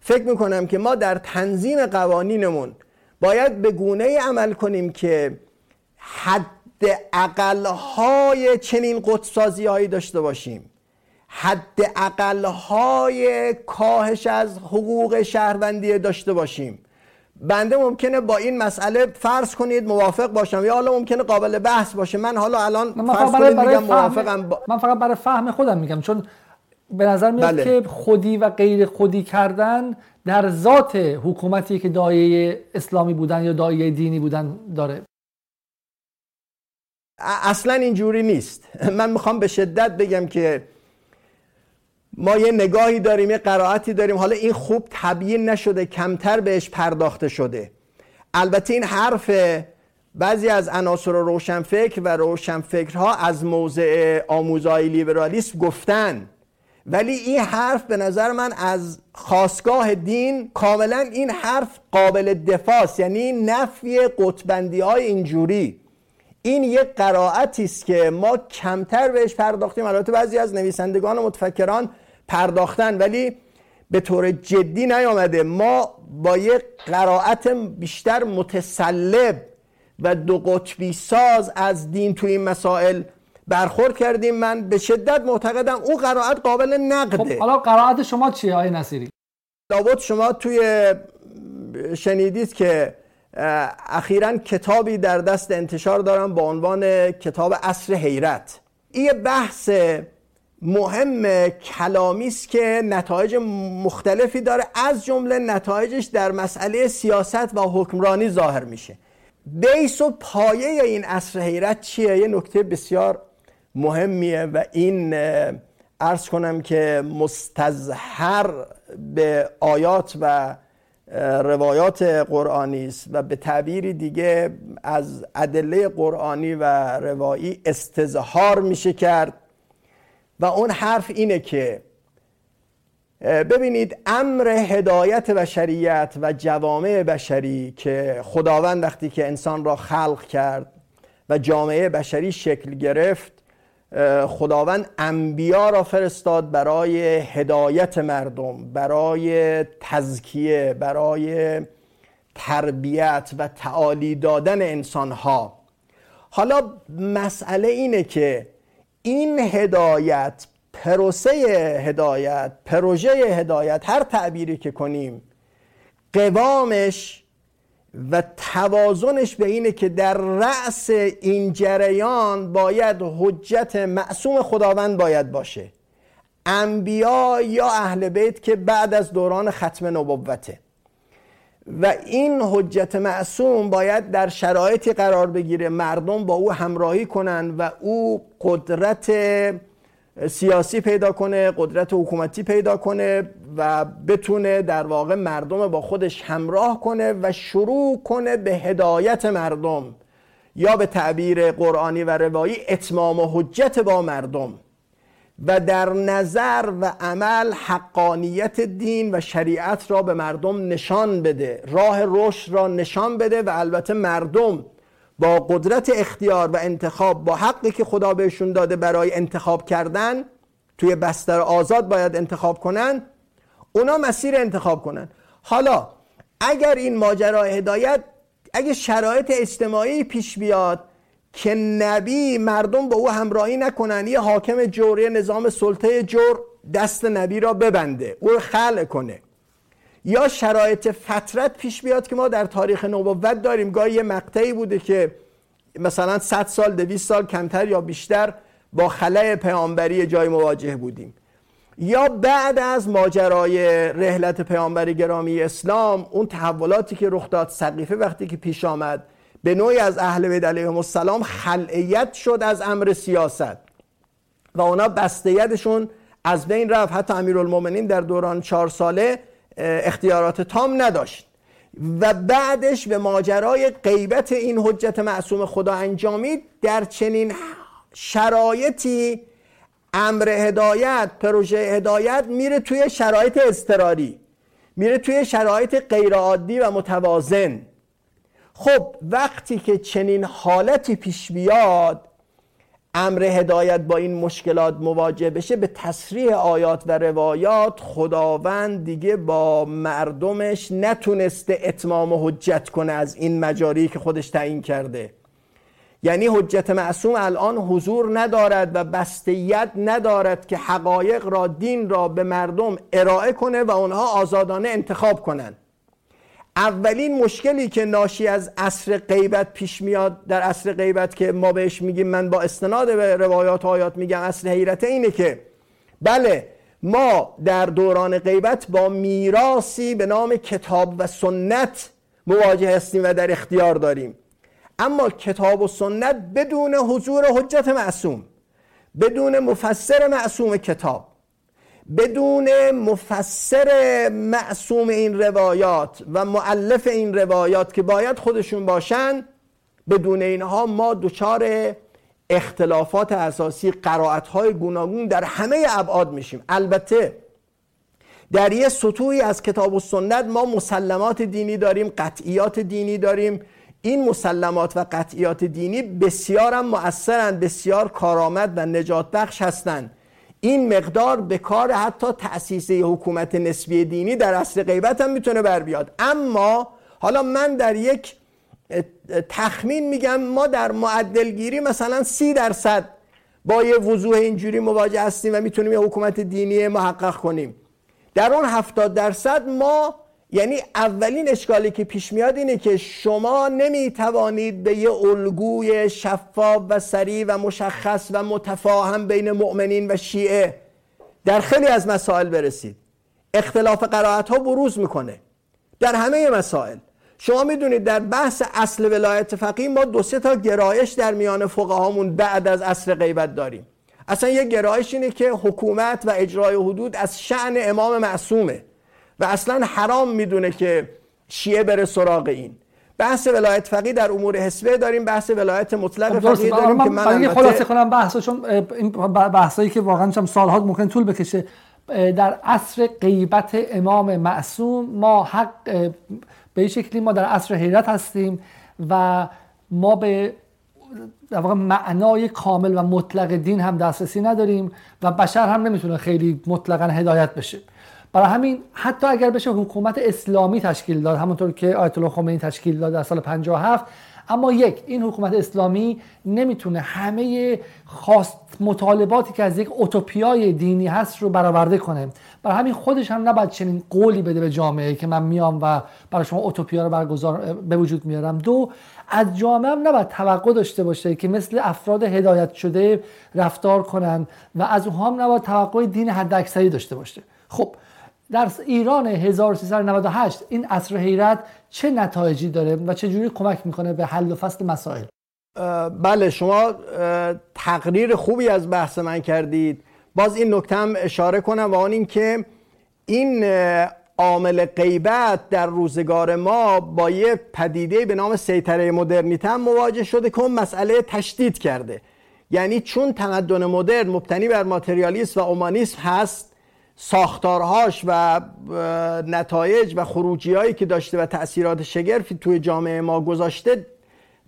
فکر می‌کنم که ما در تنظیم قوانینمون باید به گونه ای عمل کنیم که حد های چنین قدسازی هایی داشته باشیم. حد های کاهش از حقوق شهروندی داشته باشیم. بنده ممکنه با این مسئله فرض کنید موافق باشم یا حالا ممکنه قابل بحث باشه. من حالا الان من فرض کنید میگم موافقم با... من فقط برای فهم خودم میگم چون به نظر میاد بله. که خودی و غیر خودی کردن در ذات حکومتی که دایه اسلامی بودن یا دایه دینی بودن داره. اصلا اینجوری نیست. من می‌خوام به شدت بگم که ما یه نگاهی داریم یه قرائتی داریم. حالا این خوب تبیین نشده کمتر بهش پرداخته شده. البته این حرف بعضی از عناصر روشنفکر و روشنفکرها از موضع آموزهای لیبرالیسم گفتن. ولی این حرف به نظر من از خواستگاه دین کاملا این حرف قابل دفاع یعنی نفی قطبندی های اینجوری. این یک قرائتی است که ما کمتر بهش پرداختیم البته بعضی از نویسندگان و متفکران پرداختن ولی به طور جدی نیامده. ما با یک قرائت بیشتر متسلب و دو قطبی ساز از دین تو این مسائل برخورد کردیم. من به شدت معتقدم اون قرائت قابل نقده. خب حالا قرائت شما چیه آقای نصیری؟ لابد شما توی شنیدید که اخیرا کتابی در دست انتشار دارم با عنوان کتاب اصر حیرت. این بحث مهم کلامی است که نتایج مختلفی داره. از جمله نتایجش در مسئله سیاست و حکمرانی ظاهر میشه. بیس و پایه این اصر حیرت چیه؟ یه نکته بسیار مهمیه و این ارز کنم که مستظهر به آیات و روایات قرآنی است و به تعبیری دیگه از ادله قرآنی و روایی استظهار میشه کرد و اون حرف اینه که ببینید امر هدایت بشریت و جوامع بشری که خداوند وقتی که انسان را خلق کرد و جامعه بشری شکل گرفت خداوند انبیا را فرستاد برای هدایت مردم برای تزکیه برای تربیت و تعالی دادن انسانها. حالا مسئله اینه که این هدایت پروسه هدایت پروژه هدایت هر تعبیری که کنیم قوامش و توازنش به اینه که در رأس این جریان باید حجت معصوم خداوند باید باشه. انبیا یا اهل بیت که بعد از دوران ختم نبوته. و این حجت معصوم باید در شرایطی قرار بگیره مردم با او همراهی کنند و او قدرت سیاسی پیدا کنه قدرت حکومتی پیدا کنه و بتونه در واقع مردم با خودش همراه کنه و شروع کنه به هدایت مردم یا به تعبیر قرآنی و روایی اتمام و حجت با مردم و در نظر و عمل حقانیت دین و شریعت را به مردم نشان بده راه رشد را نشان بده و البته مردم با قدرت اختیار و انتخاب با حقی که خدا بهشون داده برای انتخاب کردن توی بستر آزاد باید انتخاب کنن اونا مسیر انتخاب کنن. حالا اگر این ماجرا هدایت اگه شرایط اجتماعی پیش بیاد که نبی مردم با او همراهی نکنن یه حاکم جوری نظام سلطه جور دست نبی را ببنده. او خلع کنه. یا شرایط فترت پیش بیاد که ما در تاریخ نبوت داریم. گاهی یه مقطعی بوده که مثلا 100 سال 200 سال کمتر یا بیشتر با خلای پیامبری جای مواجه بودیم. یا بعد از ماجرای رحلت پیامبر گرامی اسلام اون تحولاتی که رخ داد سقیفه وقتی که پیش آمد به نوعی از اهل بیت علیهم السلام خلعیت شد از امر سیاست. و اونا بستیتشون از بین رفت. حتی امیرالمومنین در دوران چهار ساله اختیارات تام نداشت. و بعدش به ماجرای غیبت این حجت معصوم خدا انجامید در چنین شرایطی امر هدایت پروژه هدایت میره توی شرایط اضطراری میره توی شرایط غیرعادی و متوازن. خب وقتی که چنین حالتی پیش بیاد امر هدایت با این مشکلات مواجه بشه به تصریح آیات و روایات خداوند دیگه با مردمش نتونسته اتمام و حجت کنه از این مجاری که خودش تعیین کرده. یعنی حجت معصوم الان حضور ندارد و بستیت ندارد که حقایق را دین را به مردم ارائه کنه و اونها آزادانه انتخاب کنند اولین مشکلی که ناشی از عصر غیبت پیش میاد در عصر غیبت که ما بهش میگیم من با استناد به روایات آیات میگم عصر حیرت اینه که بله ما در دوران غیبت با میراسی به نام کتاب و سنت مواجه هستیم و در اختیار داریم. اما کتاب و سنت بدون حضور حجت معصوم بدون مفسر معصوم کتاب بدون مفسر معصوم این روایات و معلف این روایات که باید خودشون باشن بدون اینها ما دچار اختلافات اساسی قرائت های گوناگون در همه ابعاد میشیم. البته در یه سطوحی از کتاب و سنت ما مسلمات دینی داریم قطعیات دینی داریم. این مسلمات و قطعیات دینی بسیار هم مؤثرند بسیار کارآمد و نجات بخش هستند این مقدار به کار حتی تأسیس حکومت نسبی دینی در اصل غیبت هم می‌تونه بر بیاد. اما حالا من در یک تخمین میگم ما در معدلگیری مثلا سی درصد با یه وضوح اینجوری مواجه هستیم و می‌تونیم یه حکومت دینی محقق کنیم. در اون هفتاد درصد ما یعنی اولین اشکالی که پیش میاد اینه که شما نمی‌توانید به یه الگوی شفاف و سریع و مشخص و متفاهم بین مؤمنین و شیعه در خیلی از مسائل برسید. اختلاف قرائت ها بروز می‌کنه. در همه مسائل. شما می‌دونید در بحث اصل ولایت فقیه ما دو سه تا گرایش در میان فقهامون بعد از اصل غیبت داریم. اصلا یه گرایش اینه که حکومت و اجرای حدود از شعن امام معصومه. و اصلا حرام می‌دونه که شیعه بره سراغ این. بحث ولایت فقیه در امور حسبه داریم بحث ولایت مطلق خب فقیه داریم من که من البته... خلاصه کنم بحث چون این بحثایی که واقعا چم سالها ممکن طول بکشه. در عصر غیبت امام معصوم ما حق به شکلی ما در عصر حیرت هستیم و ما به در واقع معنای کامل و مطلق دین هم دسترسی نداریم و بشر هم نمی‌تونه خیلی مطلقا هدایت بشه. برای همین حتی اگر بشه حکومت اسلامی تشکیل داد همونطور که آیت الله خمینی تشکیل داد در سال 57 اما یک این حکومت اسلامی نمی‌تونه همه خواست مطالباتی که از یک اوتوپیای دینی هست رو برآورده کنه. برای همین خودش هم نباید چنین قولی بده به جامعه که من میام و برای شما اوتوپیا رو برگزار به وجود میارم. دو از جامعه هم نباید توقع داشته باشه که مثل افراد هدایت شده رفتار کنن و از اونها هم نباید توقع دین حداکثری داشته باشه. خب در ایران 1398 این عصر حیرت چه نتایجی داره و چه جوری کمک می‌کنه به حل و فصل مسائل؟ بله شما تقریر خوبی از بحث من کردید. باز این نکته هم اشاره کنم و آن این که این عامل غیبت در روزگار ما با یه پدیده به نام سیطره مدرنیته هم مواجه شده که اون مسئله تشدید کرده. یعنی چون تمدن مدرن مبتنی بر ماتریالیسم و اومانیسم هست ساختارهاش و نتایج و خروجی هایی که داشته و تأثیرات شگرفی توی جامعه ما گذاشته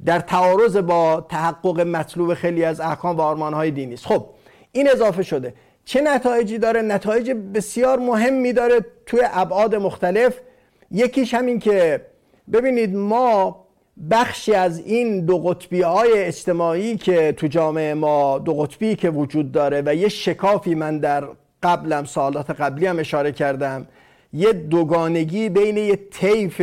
در تعارض با تحقق مطلوب خیلی از احکام و آرمانهای دینی است. خب این اضافه شده. چه نتایجی داره؟ نتایج بسیار مهمی داره توی ابعاد مختلف. یکیش همین که ببینید ما بخشی از این دو قطبی های اجتماعی که تو جامعه ما دو قطبی که وجود داره و یه شکافی من در قبلم سالات قبلی هم اشاره کردم. یه دوگانگی بین یه طیف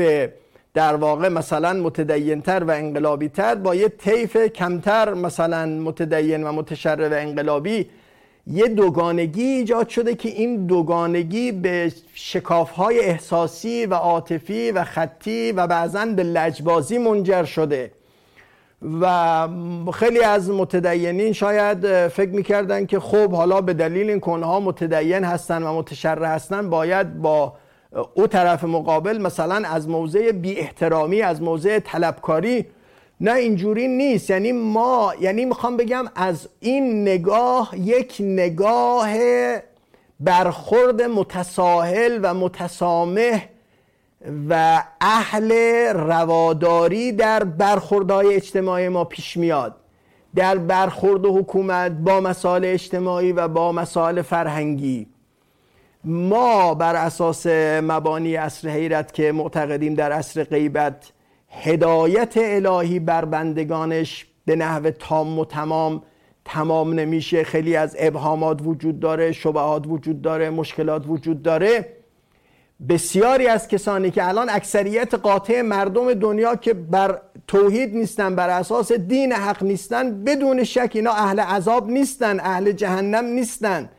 در واقع مثلا متدینتر و انقلابی تر با یه طیف کمتر مثلا متدین و متشرع و انقلابی. یه دوگانگی ایجاد شده که این دوگانگی به شکافهای احساسی و عاطفی و خطی و بعضا به لجبازی منجر شده. و خیلی از متدینین شاید فکر می‌کردن که خب حالا به دلیل این کنها متدین هستن و متشرع هستن باید با او طرف مقابل مثلا از موضع بی احترامی از موضع طلبکاری نه اینجوری نیست. یعنی ما یعنی می‌خوام بگم از این نگاه یک نگاه برخورد متساهل و متسامح و اهل رواداری در برخوردهای اجتماعی ما پیش میاد. در برخورد حکومت با مسائل اجتماعی و با مسائل فرهنگی. ما بر اساس مبانی اصر حیرت که معتقدیم در اصر غیبت هدایت الهی بر بندگانش به نحو تام و تمام تمام نمیشه. خیلی از ابهامات وجود داره شبهات وجود داره مشکلات وجود داره. بسیاری از کسانی که الان اکثریت قاطع مردم دنیا که بر توحید نیستن بر اساس دین حق نیستن بدون شک اینا اهل عذاب نیستن اهل جهنم نیستن.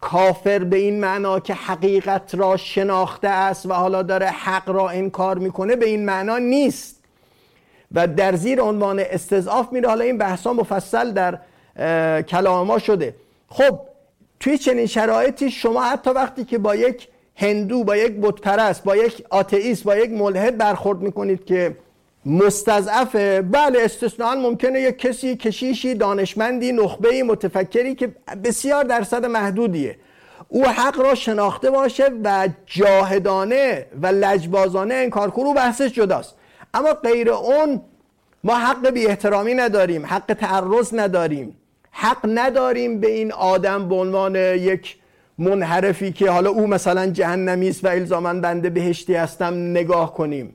کافر به این معنا که حقیقت را شناخته است و حالا داره حق را انکار می‌کنه به این معنا نیست. و در زیر عنوان استضعاف میره. حالا این بحثا مفصل در کلام ما شده. خب توی چنین شرایطی شما حتی وقتی که با یک هندو با یک بتپرست با یک آتئیست با یک ملحد برخورد می‌کنید که مستضعفه. بله استثناء ممکنه یک کسی کشیشی دانشمندی نخبه متفکری که بسیار درصد محدودیه. او حق را شناخته باشه و جاهدانه و لجبازانه انکار کنه بحثش جداست. اما غیر اون ما حق بی احترامی نداریم حق تعرض نداریم. حق نداریم به این آدم به عنوان یک منحرفی که حالا او مثلا جهنمی است و الزاما بنده بهشتی هستم نگاه کنیم.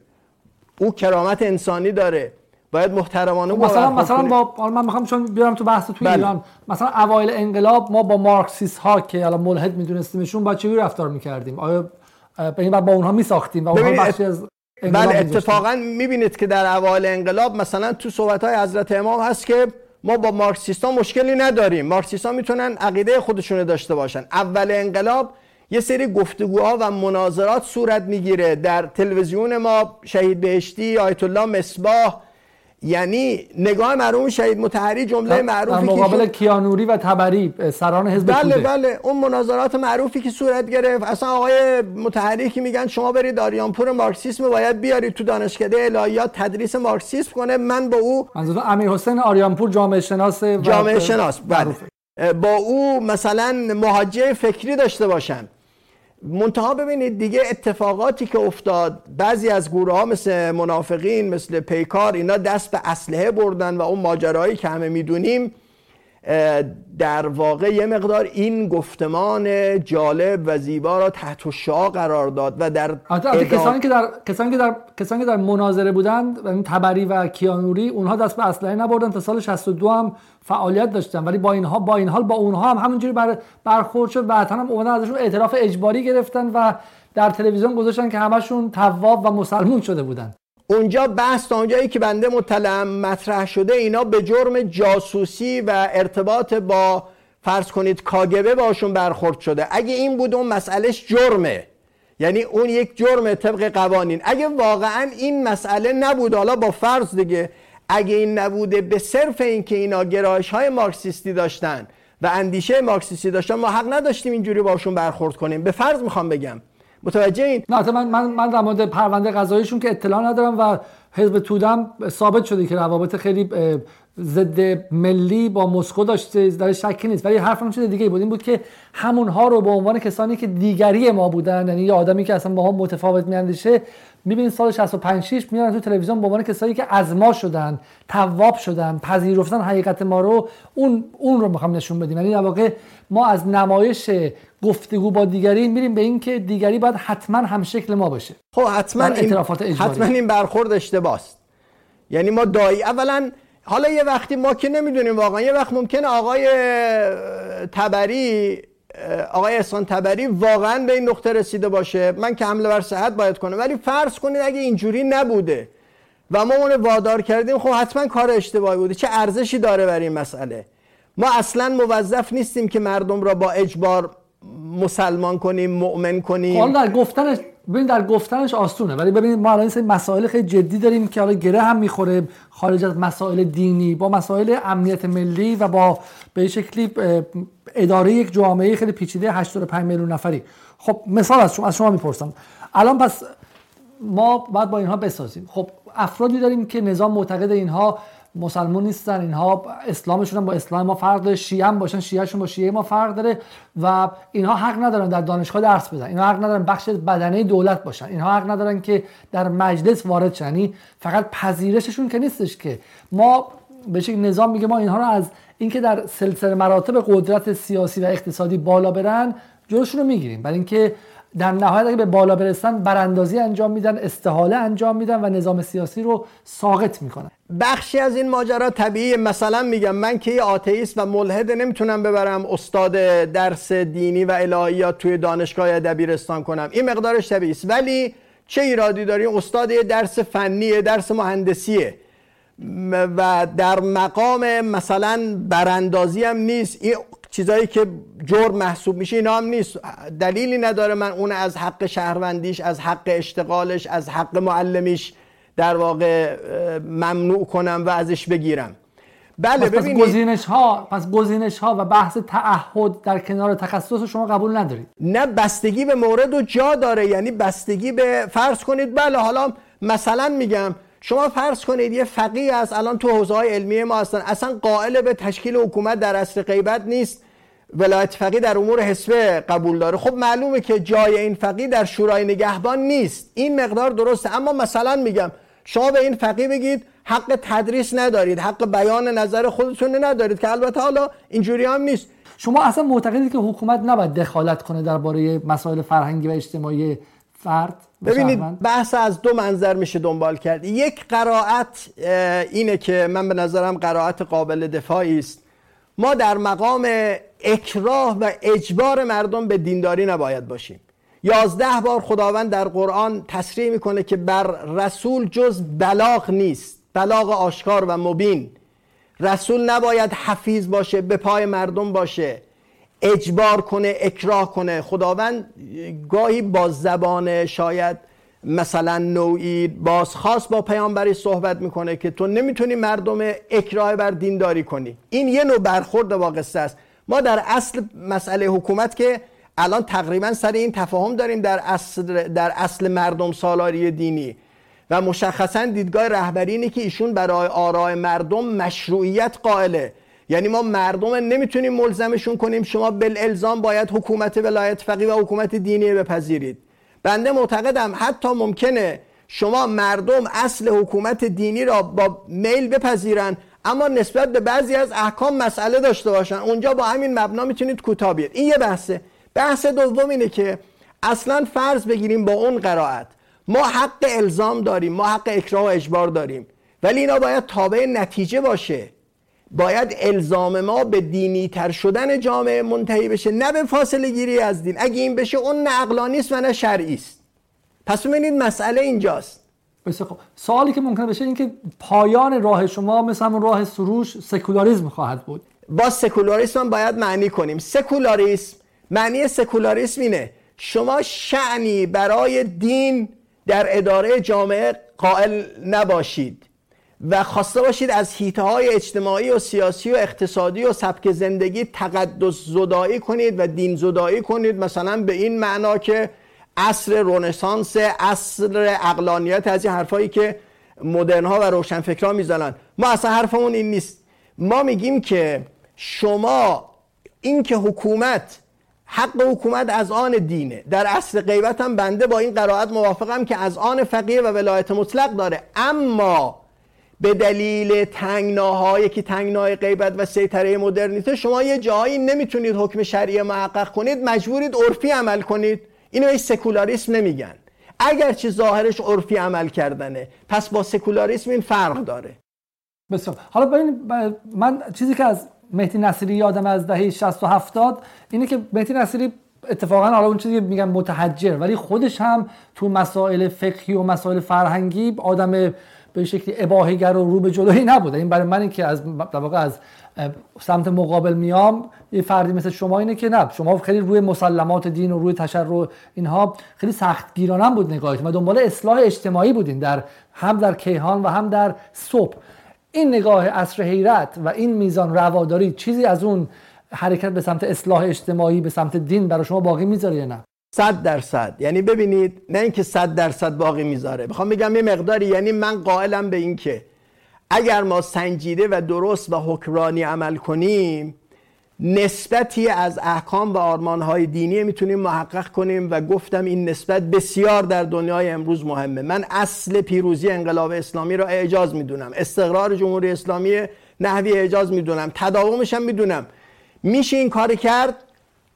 او کرامت انسانی داره. باید محترمانه مثلا مثلا با من می‌خوام چون بیارم تو بحث تو بله. ایران مثلا اوایل انقلاب ما با مارکسیست ها که الان ملحد میدونستیمشون با چه رفتار می‌کردیم؟ آیا به این با اونها میساختیم و اونها بخشی از بله اتفاقا می‌بینید که در اوایل انقلاب مثلا تو صحبت های حضرت امام هست که ما با مارکسیستا مشکلی نداریم. مارکسیستا می‌تونن عقیده خودشونه داشته باشن. اول انقلاب یه سری گفتگوها و مناظرات صورت می‌گیره. در تلویزیون ما شهید بهشتی آیت الله مصباح یعنی نگاه مرحوم شهید متحری جمله معروفی در مقابل کیانوری و تبری سران حزب بله توده. بله. اون مناظرات معروفی که صورت گرفت. اصلا آقای متحری که میگن شما برید آریانپور مارکسیسم باید بیارید تو دانشکده الهیات تدریس مارکسیسم کنه. من با او منظور امیر حسین آریانپور جامعه شناس جامعه شناس بله. با او مثلا مهاجه فکری داشته باشن. منتها ببینید دیگه اتفاقاتی که افتاد بعضی از گروه ها مثل منافقین مثل پیکار اینا دست به اسلحه بردن و اون ماجرایی که همه می‌دونیم در واقع یه مقدار این گفتمان جالب و زیبا را تحت شعا قرار داد و در کسانی که در کسانی که در کسانی که در مناظره بودند یعنی تبری و کیانوری اونها دست به اسلحه نبردن تا سال 62 هم فعالیت داشتن ولی با اینها با این حال با اونها هم همونجوری بر برخورد شد و هم اومدن ازشون اعتراف اجباری گرفتن و در تلویزیون گذاشتن که همشون تواب و مسلمون شده بودن. اونجا بحث تا اونجایی که بنده مطلعم مطرح شده اینا به جرم جاسوسی و ارتباط با فرض کنید کاگبه باشون برخورد شده. اگه این بود اون مسئلهش جرمه. یعنی اون یک جرم طبق قوانین. اگه واقعا این مسئله نبود حالا با فرض دیگه اگه این نبوده به صرف اینکه اینا گرایش های مارکسیستی داشتن و اندیشه مارکسیستی داشتن ما حق نداشتیم اینجوری باشون برخورد کنیم. به فرض می‌خوام بگم. متوجه این؟ نه من من من در مورد پرونده قضاییشون که اطلاع ندارم و حزب تودم ثابت شده که روابط خیلی ضد ملی با مسکو داشته در شکی نیست. ولی حرفم چیز دیگه بود. این بود که همونها رو به عنوان کسانی که دیگری ما بودن یعنی یه آدمی که اصلا با هم متفاوت میاندیشه می‌بینید سال 65 6 میان تو تلویزیون به عنوان کسایی که از ما شدن تواب شدن پذیرفتن حقیقت ما رو اون اون رو می‌خوام نشون بدیم. یعنی در واقع ما از نمایش گفتگو با دیگری میریم به اینکه دیگری باید حتما هم شکل ما باشه. خب حتما این حتما این برخورد اشتباست. یعنی ما دایی اولا حالا یه وقتی ما که نمی‌دونیم واقعا یه وقت ممکنه آقای تبری آقای احسان تبری واقعا به این نقطه رسیده باشه. من که حمله بر صحت باید کنم. ولی فرض کنید اگه اینجوری نبوده و ما اون وادار کردیم خب حتما کار اشتباهی بوده. چه ارزشی داره بر این مسئله؟ ما اصلا موظف نیستیم که مردم را با اجبار مسلمان کنیم مؤمن کنیم. حالا در گفتنش ببین در گفتنش آسونه ولی ببینید ما الان مسائل خیلی جدی داریم که حالا گره هم می‌خوره خارج از مسائل دینی با مسائل امنیت ملی و با به شکلی اداره یک جامعه خیلی پیچیده 85 میلیون نفری. خب مثال از شما از شما می‌پرسم. الان پس ما باید با اینها بسازیم. خب افرادی داریم که نظام معتقد اینها مسلمان نیستن. اینها اسلامشون هم با اسلام ما فرق داره. شیعه هم باشن شیعهشون با شیعه ما فرق داره و اینها حق ندارن در دانشگاه درس بدن. اینها حق ندارن بخش بدنه دولت باشن. اینها حق ندارن که در مجلس وارد شن. یعنی فقط پذیرششون که نیستش که. ما به شکل نظام میگه ما اینها رو از اینکه در سلسله مراتب قدرت سیاسی و اقتصادی بالا برن جلوشون رو می‌گیریم. برای اینکه در نهایت اگه به بالا برسن براندازی انجام میدن استحاله انجام میدن و نظام سیاسی رو ساقط می‌کنن. بخشی از این ماجرا طبیعی مثلا میگم من که یه آتئیست و ملحد نمی‌تونم ببرم استاد درس دینی و الهیات توی دانشگاه یا دبیرستان کنم. این مقدارش طبیعی است. ولی چه ایرادی داریم؟ استاد یه درس فنیه درس مهندسیه. و در مقام مثلا براندازی هم نیست. این چیزایی که جرم محسوب میشه اینا هم نیست. دلیلی نداره من اون از حق شهروندیش از حق اشتغالش از حق معلمیش در واقع ممنوع کنم و ازش بگیرم. بله پس گزینش ها پس گزینش ها و بحث تعهد در کنار تخصص شما قبول ندارید. نه بستگی به مورد و جا داره. یعنی بستگی به فرض کنید بله حالا مثلا میگم شما فرض کنید یه فقیه از الان تو حوزه های علمی ما هستن. اصلا قائل به تشکیل حکومت در اصل غیبت نیست. ولایت فقیه در امور حسبه قبول داره. خب معلومه که جای این فقیه در شورای نگهبان نیست. این مقدار درسته. اما مثلا میگم شما به این فقیه بگید حق تدریس ندارید حق بیان نظر خودتون ندارید که البته حالا اینجوری هم نیست. شما اصلا معتقدید که حکومت نباید دخالت کنه درباره مسائل فرهنگی و اجتماعی فرد؟ ببینید بحث از دو منظر میشه دنبال کرد. یک قرائت اینه که من به نظرم قرائت قابل دفاعی است. ما در مقام اکراه و اجبار مردم به دینداری نباید باشیم. یازده بار خداوند در قرآن تصریح می‌کنه که بر رسول جز بلاغ نیست بلاغ آشکار و مبین. رسول نباید حفیظ باشه به پای مردم باشه. اجبار کنه اکراه کنه. خداوند گاهی با زبان شاید مثلا نوعی بازخواست با پیامبری صحبت می‌کنه که تو نمی‌تونی مردم اکراه بر دینداری کنی. این یه نوع برخورد با قصه است. ما در اصل مسئله حکومت که الان تقریبا سر این تفاهم داریم در اصل, در اصل مردم سالاری دینی. و مشخصا دیدگاه رهبری اینه که ایشون برای آراء مردم مشروعیت قائله. یعنی ما مردم نمی‌تونیم ملزمشون کنیم. شما بالالزام باید حکومت ولایت فقیه و حکومت دینی بپذیرید. بنده معتقدم حتی ممکنه شما مردم اصل حکومت دینی را با میل بپذیرن اما نسبت به بعضی از احکام مسئله داشته باشن. اونجا با همین مبنا می‌تونید کوتاه بیاد این یه بحثه. بحث دوم اینه که اصلا فرض بگیریم با اون قرائت. ما حق الزام داریم ما حق اکراه و اجبار داریم. ولی اینا باید تابع نتیجه باشه. باید الزام ما به دینی تر شدن جامعه منتهی بشه نه به فاصله گیری از دین. اگه این بشه اون نه عقلانی است و نه شرعی است. پس ببینید مسئله اینجاست. بسیار خب سوالی که ممکنه بشه این که پایان راه شما مثل همون راه سروش سکولاریسم خواهد بود. با سکولاریسم باید معنی کنیم. سکولاریسم معنی سکولاریسم اینه. شما شعنی برای دین در اداره جامعه قائل نباشید. و خواسته باشید از هیته های اجتماعی و سیاسی و اقتصادی و سبک زندگی تقدس زدایی کنید و دین زدایی کنید. مثلا به این معنا که اصر رونسانس اصر اقلانیت از این حرفایی که مدرن ها و روشنفکرها می‌زنن. ما اصلا حرفمون این نیست. ما میگیم که شما این که حکومت حق حکومت از آن دینه. در اصل غیبت هم بنده با این قرائت موافقم که از آن فقیه و ولایت مطلق داره. اما به دلیل تنگناهایی که تنگنای غیبت و سیطره مدرنیته شما یه جایی نمی‌تونید حکم شرعی محقق کنید مجبورید عرفی عمل کنید. اینو هیچ سکولاریسم نمیگن. اگرچه ظاهرش عرفی عمل کردنه پس با سکولاریسم این فرق داره. بسیار. حالا من چیزی که از مهدی نصیری یادم از دهه 60 و 70 اینه که مهدی نصیری اتفاقا حالا اون چیزی میگن متحجر ولی خودش هم تو مسائل فقهی و مسائل فرهنگی آدم به شکلی اباهیگر و رو به جلوی نبوده. این برای من که از در واقع از سمت مقابل میام یه فردی مثل شما اینه که نه شما خیلی روی مسلمات دین و روی تشرع اینها خیلی سخت گیرانم بود نگاهتون و دنبال اصلاح اجتماعی بودین در هم در کیهان و هم در صبح. این نگاه اصر حیرت و این میزان رواداری چیزی از اون حرکت به سمت اصلاح اجتماعی به سمت دین برای شما باقی می‌ذاره یا نه؟ صد درصد. یعنی ببینید نه اینکه صد درصد باقی می‌ذاره. می‌خوام بگم یه مقداری یعنی من قائلم به این که اگر ما سنجیده و درست و حکمرانی عمل کنیم نسبتی از احکام و آرمانهای دینی می‌تونیم محقق کنیم و گفتم این نسبت بسیار در دنیای امروز مهمه. من اصل پیروزی انقلاب اسلامی را اعجاز می‌دونم. استقرار جمهوری اسلامی نحوی اعجاز می‌دونم. تداومش هم می‌دونم. میشه این کار کرد؟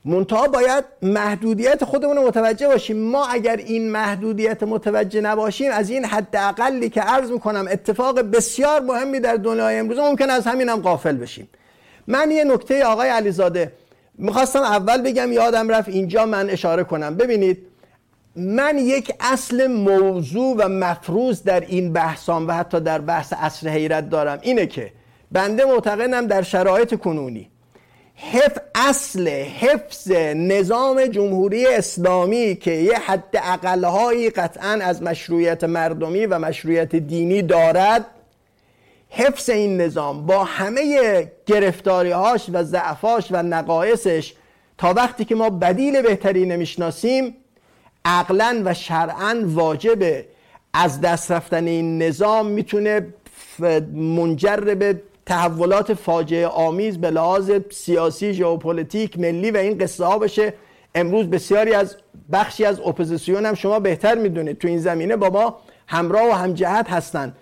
منتها باید محدودیت خودمون متوجه باشیم. ما اگر این محدودیت متوجه نباشیم از این حد اقلی که عرض می‌کنم اتفاق بسیار مهمی در دنیای امروز ممکن از همین هم غافل بشیم. من یه نکته آقای علیزاده می‌خواستم اول بگم یادم رفت اینجا من اشاره کنم. ببینید من یک اصل موضوع و مفروض در این بحثام و حتی در بحث اصل حیرت دارم. اینه که بنده معتقدم در شرایط کنونی حف اصل حفظ نظام جمهوری اسلامی که یه حد اقلهایی قطعا از مشروعیت مردمی و مشروعیت دینی دارد حفظ این نظام با همه گرفتاریهاش و ضعفاش و نقایصش تا وقتی که ما بدیل بهتری نمی‌شناسیم عقلا و شرعا واجبه. از دست رفتن این نظام می‌تونه منجر به تحولات فاجعه آمیز به لحاظ سیاسی ژئوپلیتیک ملی و این قصه ها بشه. امروز بسیاری از بخشی از اپوزیسیون هم شما بهتر می‌دونید. تو این زمینه با ما همراه و همجهت هستند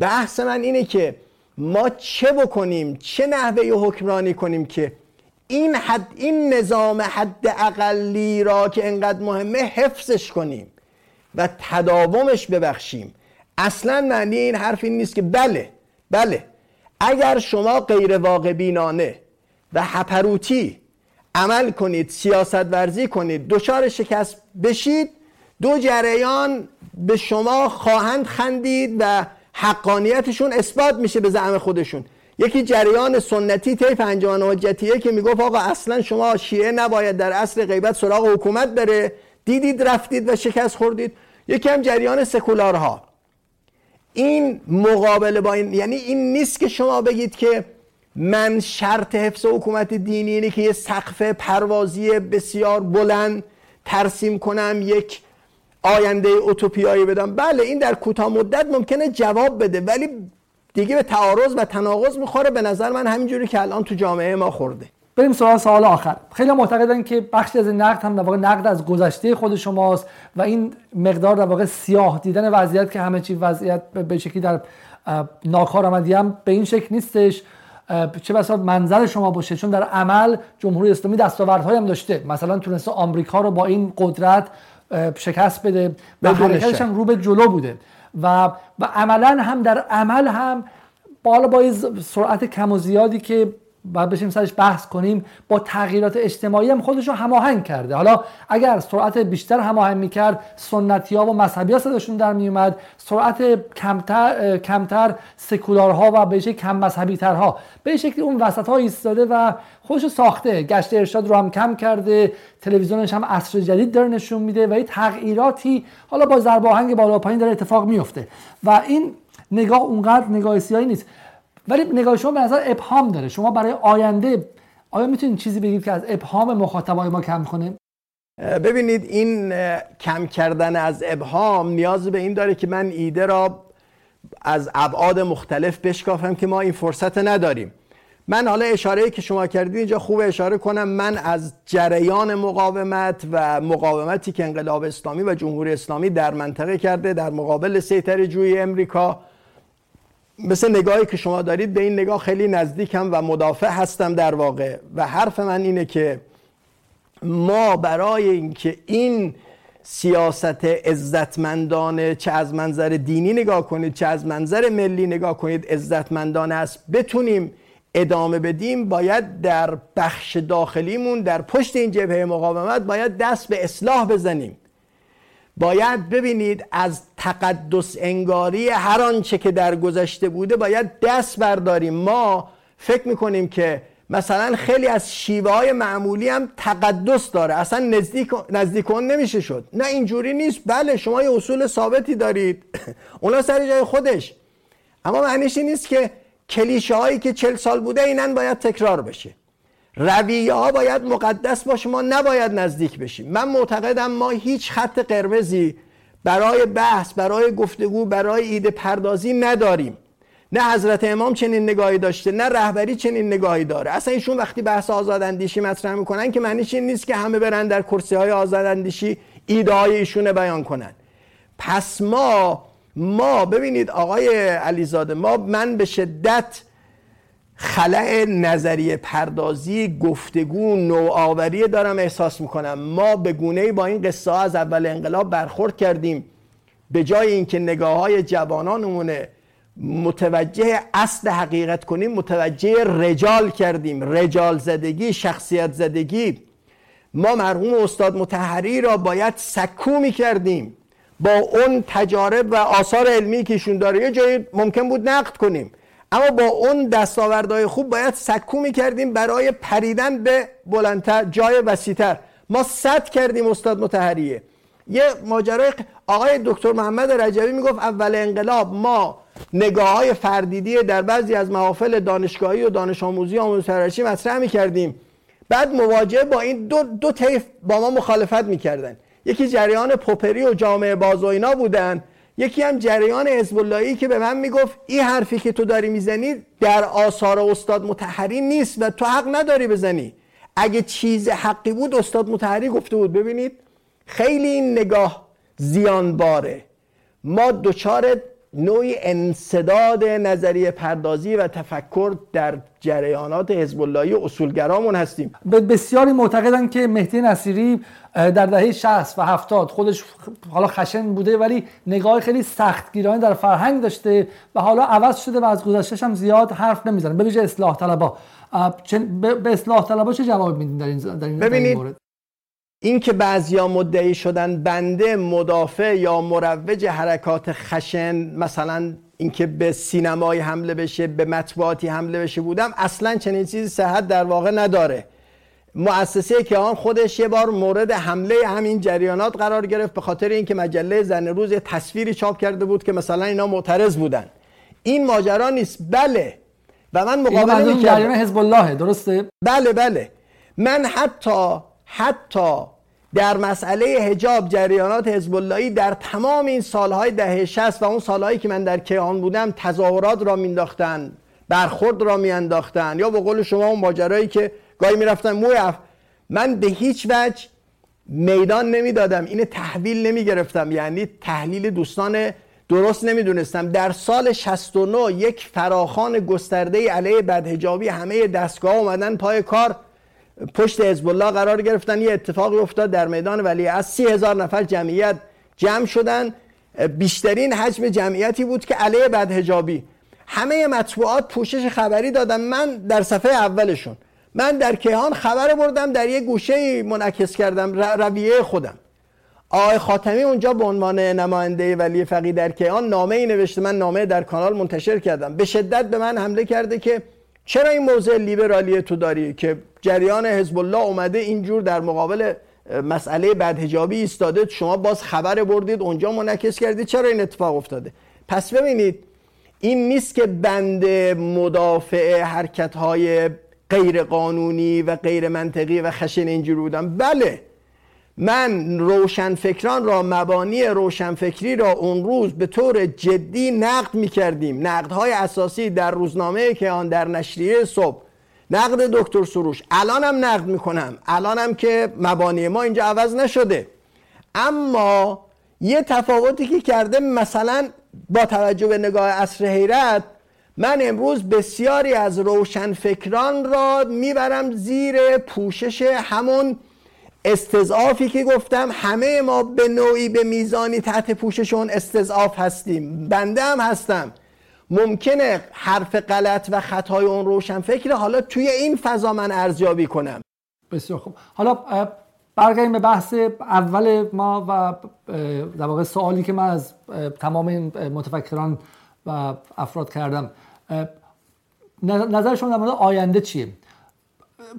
بحث من اینه که ما چه بکنیم؟ چه نحوه حکمرانی کنیم که این حد این نظام حد اقلی را که انقدر مهمه حفظش کنیم و تداومش ببخشیم. اصلا معنی این حرف این نیست که بله بله. اگر شما غیر واقع بینانه و هپروتی عمل کنید سیاست ورزی کنید دچار شکست بشید دو جریان به شما خواهند خندید و حقانیتشون اثبات میشه به زعم خودشون. یکی جریان سنتی طیف انجمن حجتیه که می‌گفت آقا اصلا شما شیعه نباید در اصل غیبت سراغ حکومت بره. دیدید رفتید و شکست خوردید. یکی هم جریان سکولارها. این مقابله با این یعنی این نیست که شما بگید که من شرط حفظ حکومت دینی اینه که یه سقف پروازی بسیار بلند ترسیم کنم یک آینده اوتوپیایی بدم. بله این در کوتاه مدت ممکنه جواب بده ولی دیگه به تعارض و تناقض می‌خوره. به نظر من همینجوری که الان تو جامعه ما خورده. بریم سوال سوال آخر. خیلی معتقدن که بخشی از نقد هم در واقع نقد از گذشته خود شماست و این مقدار در واقع سیاه دیدن وضعیت که همه چی وضعیت به شکلی در ناکارآمدی هم به این شکل نیستش. چه بسا منظر شما باشه؟ چون در عمل جمهوری اسلامی دستاوردهایی هم داشته. مثلا تونسته آمریکا رو با این قدرت شکست بده و حرکتش هم رو به جلو بوده. و و عملا هم در عمل هم بالا با سرعت کم و زیادی که باید بشیم سرش بحث کنیم با تغییرات اجتماعی هم خودش رو هماهنگ کرده. حالا اگر سرعت بیشتر هماهنگ می‌کرد سنتی ها و مذهبی ها صداشون در میومد سرعت کمتر کمتر سکولارها و به کم مذهبی ترها به شکلی اون وسط ها ایستاده و خودش ساخته. گشت ارشاد رو هم کم کرده. تلویزیونش هم عصر جدید داره نشون میده و این تغییراتی حالا با ضرب آهنگ بالا پایین داره اتفاق میفته و این نگاه اونقدر نگاه سیاهی نیست. ولی نگاه شما به نظر ابهام داره. شما برای آینده آیا می‌تونید چیزی بگید که از ابهام مخاطبای ما کم کنه؟ ببینید این کم کردن از ابهام نیاز به این داره که من ایده را از ابعاد مختلف بشکافم که ما این فرصت نداریم. من حالا اشاره که شما کردید اینجا خوب اشاره کنم. من از جریان مقاومت و مقاومتی که انقلاب اسلامی و جمهوری اسلامی در منطقه کرده در مقابل سیطره جوی امریکا مثل نگاهی که شما دارید به این نگاه خیلی نزدیکم و مدافع هستم در واقع. و حرف من اینه که ما برای اینکه این سیاست عزتمندانه چه از منظر دینی نگاه کنید چه از منظر ملی نگاه کنید عزتمندانه است. بتونیم ادامه بدیم باید در بخش داخلیمون در پشت این جبهه مقاومت باید دست به اصلاح بزنیم. باید ببینید از تقدس انگاری هر آنچه که در گذشته بوده باید دست برداریم. ما فکر می‌کنیم که مثلا خیلی از شیوه های معمولی هم تقدس داره. اصلا نزدیک نزدیکون نمیشه شد. نه اینجوری نیست. بله شما یه اصول ثابتی دارید. اونا سر جای خودش. اما معنیش نیست که کلیشه هایی که چل سال بوده اینن باید تکرار بشه. رویه ها باید مقدس باشه ما نباید نزدیک بشیم. من معتقدم ما هیچ خط قرمزی برای بحث برای گفتگو برای ایده پردازی نداریم. نه حضرت امام چنین نگاهی داشته نه رهبری چنین نگاهی داره. اصلا ایشون وقتی بحث آزاداندیشی مطرح می‌کنن که معنیش این نیست که همه برن در کرسی های آزاداندیشی ایده های ایشون بیان کنن. پس ما ما ببینید آقای علیزاده ما من به شدت خلع نظریه پردازی گفتگو نوآوری دارم احساس می‌کنم. ما به گونه با این قصه ها از اول انقلاب برخورد کردیم. به جای اینکه نگاه های جوانانمونه متوجه اصل حقیقت کنیم متوجه رجال کردیم. رجال زدگی شخصیت زدگی. ما مرحوم استاد متحری را باید سکو کردیم با اون تجارب و آثار علمی که ایشون داره یه جایی ممکن بود نقد کنیم. اما با اون دستاوردهای خوب باید سکو کردیم برای پریدن به بلندتر جای وسیتر ما صد کردیم استاد متحریه. یه ماجرای آقای دکتر محمد رجبی می‌گفت اول انقلاب ما نگاه های فردیدی در بعضی از محافل دانشگاهی و دانش آموزی آموزش پرورشی مطرح می‌کردیم. بعد مواجهه با این دو, دو طیف با ما مخالفت می‌کردن. یکی جریان پوپری و جامعه باز و اینا بودن. یکی هم جریان حزب که به من می‌گفت این حرفی که تو داری می‌زنی در آثار استاد متحری نیست و تو حق نداری بزنی. اگه چیز حقی بود استاد متحری گفته بود ببینید خیلی این نگاه زیانباره. ما دچار نوعی انصداد نظریه پردازی و تفکر در جریانات حزب اللهی اصولگرامون هستیم. بسیاری معتقدن که مهدی نصیری در دهه 60 و 70 خودش حالا خشن بوده ولی نگاه خیلی سختگیرانه در فرهنگ داشته و حالا عوض شده و از گذشتهش هم زیاد حرف نمی‌زنه. به اصلاح طلبا. به اصلاح طلبا چه جواب میدین در این در این ببینید مورد؟ این که بعضیا مدعی شدن بنده مدافع یا مروج حرکات خشن مثلا اینکه به سینمایی حمله بشه به مطبوعاتی حمله بشه بودم اصلا چنین چیزی صحت در واقع نداره. مؤسسه که آن خودش یه بار مورد حمله همین جریانات قرار گرفت به خاطر اینکه مجله زن روز یه تصویری چاپ کرده بود که مثلا اینا معترض بودن. این ماجرا نیست. بله. و من مقابله جریان حزب الله درسته؟ بله بله. من حتی حتی در مسئله حجاب جریانات حزب در تمام این سالهای دهه 60 و اون سالهایی که من در کیهان بودم تظاهرات را مینداختن برخورد را میانداختن یا به قول شما اون ماجرایی که گاهی می‌رفتن موی من به هیچ وجه میدان نمی‌دادم این تحویل نمی‌گرفتم. یعنی تحلیل دوستان درست نمی‌دونستم. در سال 69 یک فراخان گسترده علیه بدهجابی همه دستگاه اومدن پای کار پشت حزب الله قرار گرفتن یه اتفاقی افتاد در میدان ولی از سی هزار نفر جمعیت جمع شدن. بیشترین حجم جمعیتی بود که علیه بدهجابی همه مطبوعات پوشش خبری دادن. من در صفحه اولشون من در کیهان خبر بردم در یه گوشه منعکس کردم رویه خودم. آقای خاتمی اونجا به عنوان نماینده ولی فقی در کیهان نامه ای نوشته. من نامه در کانال منتشر کردم. به شدت به من حمله کرده که چرا این موضع لیبرالی تو داری که جریان حزب الله اومده اینجور در مقابل مسئله بدهجابی ایستاده. شما باز خبر بردید اونجا منعکس کردید. چرا این اتفاق افتاده؟ پس ببینید این نیست که بند مدافع حرکت های غیر قانونی و غیر منطقی و خشن اینجور بودم بله من روشنفکران را مبانی روشنفکری را اون روز به طور جدی نقد می کردیم نقدهای اساسی در روزنامه که آن در نشریه صبح. نقد دکتر سروش. الانم نقد می‌کنم. الانم که مبانی ما اینجا عوض نشده. اما یه تفاوتی که کرده مثلا با توجه به نگاه اصر حیرت من امروز بسیاری از روشنفکران را می‌برم زیر پوشش همون استضعافی که گفتم. همه ما به نوعی به میزانی تحت پوشش اون استضعاف هستیم. بنده هم هستم. ممکنه حرف غلط و خطای اون روشن فکر حالا توی این فضا من ارزیابی کنم. بسیار خوب. حالا برگردیم به بحث اول ما و در واقع سوالی که من از تمام این متفکران و افراد کردم. نظر شما در مورد آینده چیه؟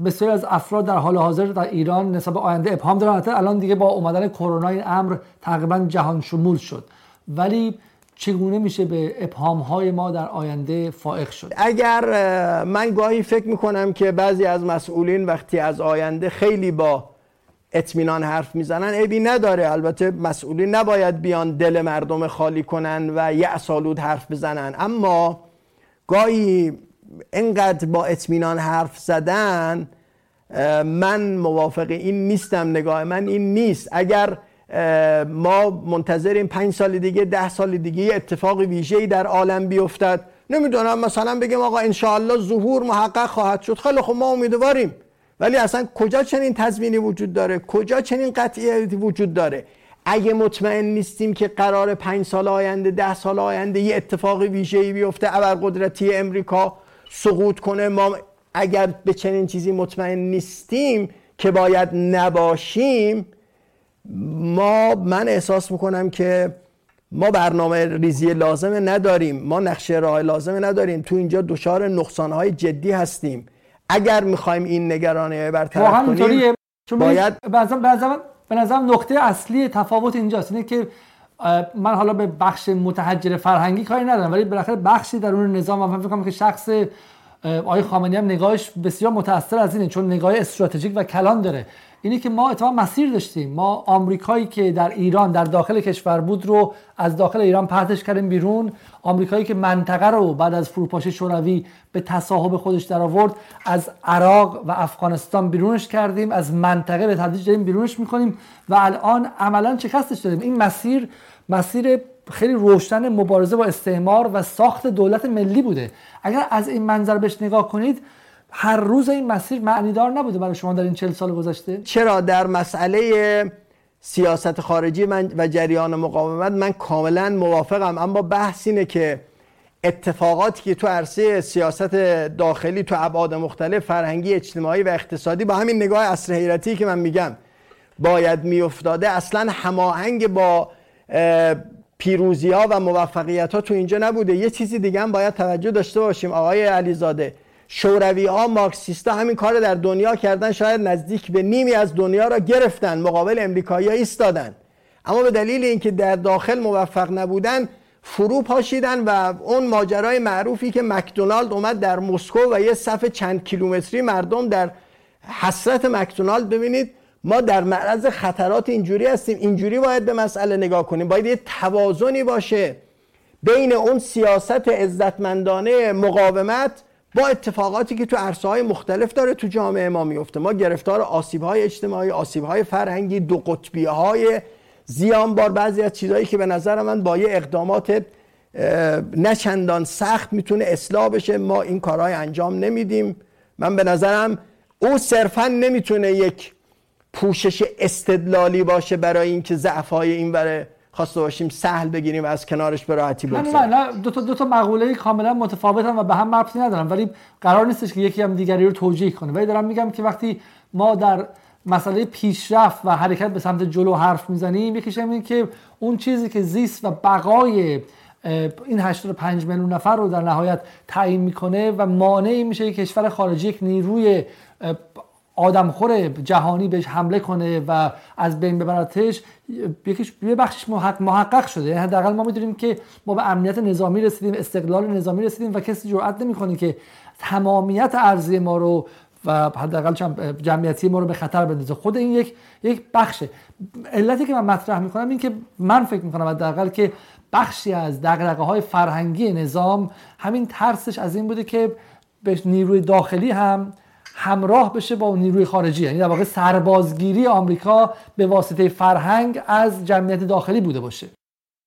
بسیاری از افراد در حال حاضر در ایران نسبت آینده ابهام دارن. الان دیگه با اومدن کرونا این امر تقریبا جهان شمول شد. ولی چگونه میشه به ابهام های ما در آینده فائق شد؟ اگر من گاهی فکر می‌کنم که بعضی از مسئولین وقتی از آینده خیلی با اطمینان حرف می‌زنن عیبی نداره. البته مسئولین نباید بیان دل مردم خالی کنن و یعسالود حرف بزنن. اما گاهی اینقدر با اطمینان حرف زدن من موافق این نیستم. نگاه من این نیست. اگر ما منتظریم پنج سال دیگه ده سال دیگه اتفاق ویژه‌ای در عالم بیفتد. نمی‌دونم مثلا بگیم آقا انشاءالله ظهور محقق خواهد شد. خیلی خب ما امیدواریم. ولی اصلا کجا چنین تضمینی وجود داره؟ کجا چنین قطعیتی وجود داره؟ اگه مطمئن نیستیم که قرار پنج سال آینده ده سال آینده یه اتفاق ویژه‌ای بیفته ابرقدرتی امریکا سقوط کنه ما اگر به چنین چیزی مطمئن نیستیم که باید نباشیم ما من احساس می‌کنم که ما برنامه ریزی لازمه نداریم. ما نقشه راه لازمه نداریم. تو اینجا دچار نقصانهای جدی هستیم. اگر می‌خوایم این نگرانی برطرف کنیم باید به نظرم نقطه اصلی تفاوت اینجاست. اینه که من حالا به بخش متحجر فرهنگی کاری ندارم ولی بالاخره بخشی در اون نظام من فکر که شخص آقای خامنه‌ای هم نگاهش بسیار متأثر از اینه چون نگاه استراتژیک و کلان داره. اینی که ما اتفاقا مسیر داشتیم. ما آمریکایی که در ایران در داخل کشور بود رو از داخل ایران پرتش کردیم بیرون. آمریکایی که منطقه رو بعد از فروپاشی شوروی به تصاحب خودش در آورد از عراق و افغانستان بیرونش کردیم از منطقه به تدریج داریم بیرونش می‌کنیم و الان عملا شکستش دادیم. این مسیر مسیر خیلی روشن مبارزه با استعمار و ساخت دولت ملی بوده. اگر از این منظر بهش نگاه کنید هر روز این مسیر معنیدار نبوده برای شما در این چل سال گذشته؟ چرا؟ در مسئله سیاست خارجی من و جریان مقاومت من کاملا موافقم. اما بحث اینه که اتفاقاتی که تو عرصه سیاست داخلی تو ابعاد مختلف فرهنگی اجتماعی و اقتصادی با همین نگاه اصر حیرتی که من میگم باید میافتاده اصلا هماهنگ با پیروزی ها و موفقیت ها تو اینجا نبوده. یه چیزی دیگه هم باید توجه داشته باشیم. آقای علیزاده شوروی ها مارکسیستا همین کار در دنیا کردن شاید نزدیک به نیمی از دنیا را گرفتن مقابل امریکایی ایستادن. اما به دلیل اینکه در داخل موفق نبودن فرو پاشیدن و اون ماجرای معروفی که مکدونالد اومد در مسکو و یه صف چند کیلومتری مردم در حسرت مکدونالد ببینید ما در معرض خطرات اینجوری هستیم. اینجوری باید به مسئله نگاه کنیم. باید یه توازنی باشه بین اون سیاست عزتمندانه مقاومت با اتفاقاتی که تو عرصه های مختلف داره تو جامعه ما میفته. ما گرفتار آسیب های اجتماعی آسیب های فرهنگی دو قطبی های زیان بار بعضی از چیزهایی که به نظر من با یه اقدامات نچندان سخت می‌تونه اصلاح بشه. ما این کارهای انجام نمیدیم. من به نظرم او صرفا نمی‌تونه یک پوشش استدلالی باشه برای اینکه ضعف‌های این بره خواسته باشیم سهل بگیریم و از کنارش به راحتی بگذاریم نه نه دو تا دو تا مقوله کاملا متفاوتن و به هم ربطی ندارن ولی قرار نیستش که یکی هم دیگری رو توجیه کنه. ولی دارم میگم که وقتی ما در مسئله پیشرفت و حرکت به سمت جلو حرف می‌زنیم یکیش این که اون چیزی که زیست و بقای این 85 میلیون نفر رو در نهایت تعیین می‌کنه و مانعی میشه یک کشور خارجی یک نیروی آدمخور جهانی بهش حمله کنه و از بین ببرتش یکیش یه بخشش محقق شده. یعنی حداقل ما می‌دونیم که ما به امنیت نظامی رسیدیم استقلال نظامی رسیدیم و کسی جرئت نمی‌کنه که تمامیت ارزی ما رو و حداقل جمعیتی ما رو به خطر بندازه. خود این یک یک بخشه. علتی که من مطرح می‌کنم این که من فکر می‌کنم حداقل که بخشی از دغدغه های فرهنگی نظام همین ترسش از این بوده که به نیروی داخلی هم همراه بشه با نیروی خارجی. یعنی در واقع سربازگیری آمریکا به واسطه فرهنگ از جمعیت داخلی بوده باشه.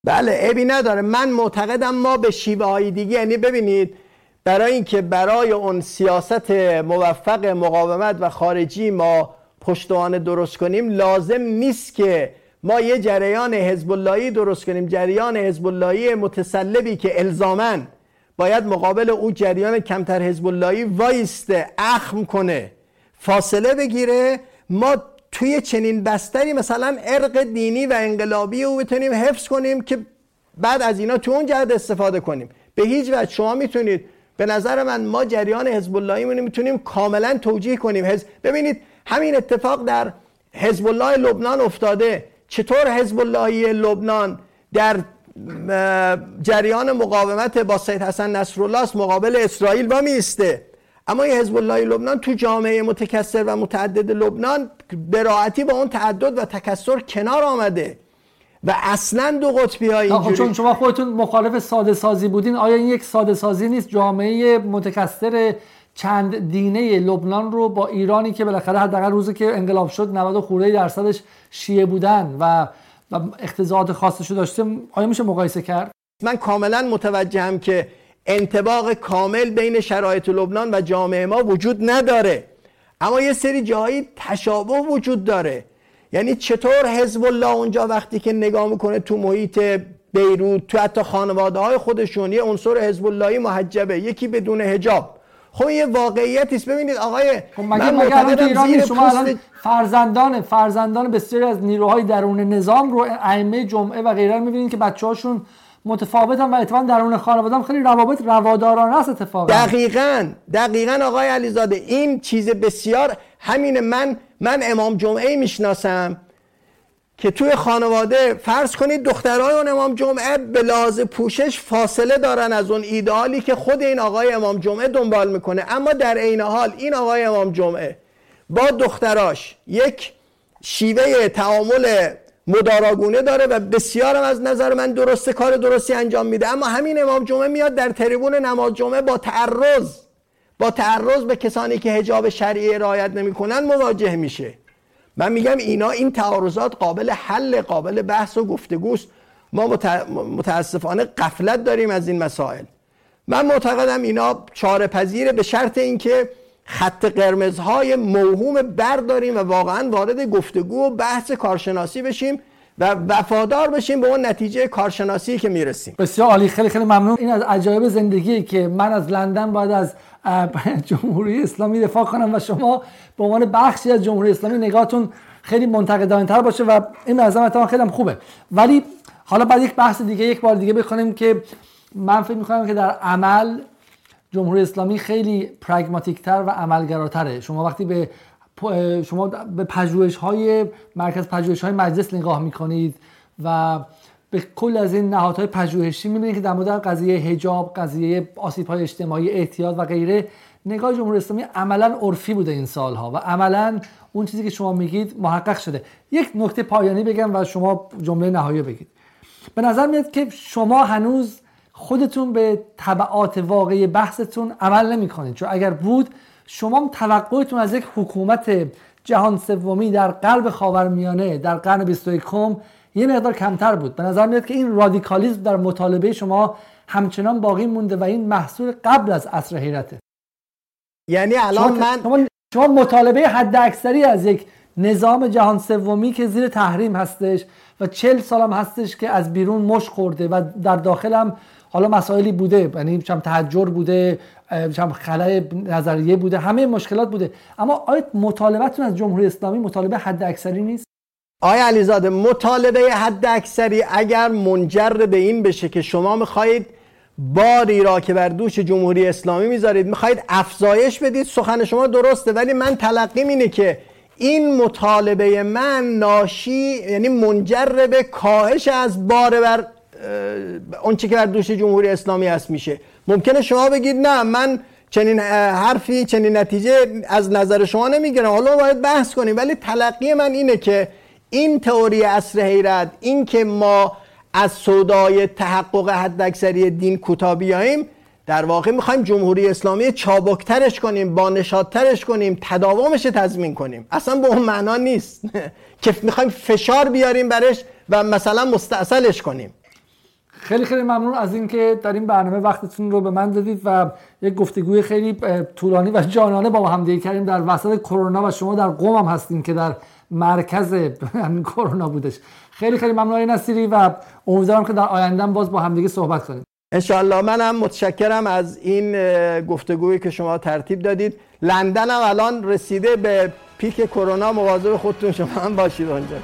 بله ابی نداره. من معتقدم ما به شیوه های دیگه یعنی ببینید برای اینکه برای اون سیاست موفق مقاومت و خارجی ما پشتوانه درست کنیم لازم نیست که ما یه جریان حزب درست کنیم. جریان حزب متسلبی که الزامن باید مقابل اون جریان کمتر حزب اللهی وایسته اخم کنه فاصله بگیره. ما توی چنین بستری مثلا ارق دینی و انقلابی رو بتونیم حفظ کنیم که بعد از اینا تو اون جهت استفاده کنیم. به هیچ وجه شما می‌تونید به نظر من ما جریان حزب اللهی می‌تونیم کاملا توجیه کنیم. حزب ببینید همین اتفاق در حزب الله لبنان افتاده. چطور حزب اللهی لبنان در جریان مقاومت با سید حسن نصرالله مقابل اسرائیل با میسته. اما این حزب الله لبنان تو جامعه متکثر و متعدد لبنان به راحتی با اون تعدد و تکثر کنار آمده. و اصلا دو قطبی های اینجوری چون شما خودتون مخالف ساده سازی بودین آیا این یک ساده سازی نیست جامعه متکثر چند دینه لبنان رو با ایرانی که بالاخره حداقل روزی که انقلاب شد 90 خورده درصدش شیعه بودن و و اقتضاعات خاصش داشته آیا میشه مقایسه کرد؟ من کاملا متوجهم که انتباق کامل بین شرایط لبنان و جامعه ما وجود نداره. اما یه سری جایی تشابه وجود داره. یعنی چطور حزب الله اونجا وقتی که نگاه می‌کنه تو محیط بیروت تو حتی خانواده های خودشون یه عنصر حزب اللهی محجبه یکی بدون هجاب خب یه واقعیتی است. ببینید آقای خب مگه مگه ایران شما الان فرزندان فرزندان بسیاری از نیروهای درون نظام رو ائمه جمعه و غیره می‌بینید که بچه‌هاشون متفاوتن و اتفاقا درون خانواده هم خیلی روابط روادارانه است اتفاقا. دقیقا دقیقا آقای علیزاده این چیز بسیار همین من من امام جمعه می‌شناسم. که توی خانواده فرض کنید دخترای اون امام جمعه به لحاظ پوشش فاصله دارن از اون ایدئالی که خود این آقای امام جمعه دنبال می‌کنه. اما در عین حال این آقای امام جمعه با دختراش یک شیوه تعامل مداراگونه داره و بسیارم از نظر من درسته کار درستی انجام میده. اما همین امام جمعه میاد در تریبون نماز جمعه با تعرض با تعرض به کسانی که حجاب شرعی رعایت نمی‌کنن مواجه میشه. من میگم اینا این تعارضات قابل حل قابل بحث و گفتگوست. ما متاسفانه قفلت داریم از این مسائل. من معتقدم اینا چاره پذیره به شرط اینکه خط قرمزهای موهوم برداریم و واقعا وارد گفتگو و بحث کارشناسی بشیم و وفادار بشیم به اون نتیجه کارشناسی که می‌رسیم. بسیار عالی. خیلی خیلی ممنون. این از عجایب زندگی که من از لندن باید از جمهوری اسلامی دفاع کنم و شما به عنوان بخشی از جمهوری اسلامی نگاهتون خیلی منتقدانه تر باشه و این نظر خیلی هم خوبه. ولی حالا بعد یک بحث دیگه یک بار دیگه بکنیم که من فکر می‌کنم که در عمل جمهوری اسلامی خیلی پرگماتیک تر و عملگراتره. شما وقتی به شما به پژوهش های مرکز پژوهش های مجلس نگاه می‌کنید و به کل از این نهادهای پژوهشی می‌بینید که در مورد قضیه حجاب قضیه آسیب های اجتماعی احتیاط و غیره نگاه جمهوری اسلامی عملا عرفی بوده این سالها و عملا اون چیزی که شما میگید محقق شده. یک نکته پایانی بگم و شما جمله نهایی بگید. به نظر میاد که شما هنوز خودتون به طبعات واقعی بحثتون عمل نمی کنید چون اگر بود شما توقعتون از یک حکومت جهان سومی در قلب خاورمیانه در قرن 21 یه مقدار کمتر بود. به نظر میاد که این رادیکالیزم در مطالبه شما همچنان باقی مونده و این محصول قبل از عصر حیرته. یعنی الان شما من شما, شما مطالبه حد اکثری از یک نظام جهان سومی که زیر تحریم هستش و چل سال هم هستش که از بیرون مش خورده و در داخل هم حالا مسائلی بوده. یعنی چم تحجر بوده چم خلای نظریه بوده همه مشکلات بوده. اما آیا مطالبتون از جمهوری اسلامی مطالبه حد اکثری نیست؟ آیا علیزاده مطالبه حد اکثری اگر منجر به این بشه که شما می‌خواهید باری را که بر دوش جمهوری اسلامی می‌ذارید می‌خواهید افزایش بدید سخن شما درسته ولی من تلقیم اینه که این مطالبه من ناشی یعنی منجر به کاهش از بار بر اون که بر دوش جمهوری اسلامی هست میشه. ممکنه شما بگید نه من چنین حرفی چنین نتیجه از نظر شما نمی‌گیرم. حالا باید بحث کنیم ولی تلقی من اینه که این تئوری اصر حیرت این که ما از صدای تحقق حداکثری دین کوتاه بیاییم در واقع می‌خوایم جمهوری اسلامی چابکترش کنیم با نشادترش کنیم تداومش تضمین کنیم. اصلا به اون معنا نیست. که می‌خوایم فشار بیاریم برش و مثلا مستاصلش کنیم. خیلی خیلی ممنون از اینکه در این برنامه وقتتون رو به من دادید و یک گفتگوی خیلی طولانی و جانانه با هم دیگه کردیم. در وسط کرونا و شما در قوم هم هستیم که در مرکز همین کرونا بودش. خیلی خیلی ممنون نصیری و امیدوارم که در آینده باز با همدیگه صحبت کنیم. انشاءالله منم متشکرم از این گفتگویی که شما ترتیب دادید. لندن هم الان رسیده به پیک کرونا. مواظب خودتون شما هم باشید اونجا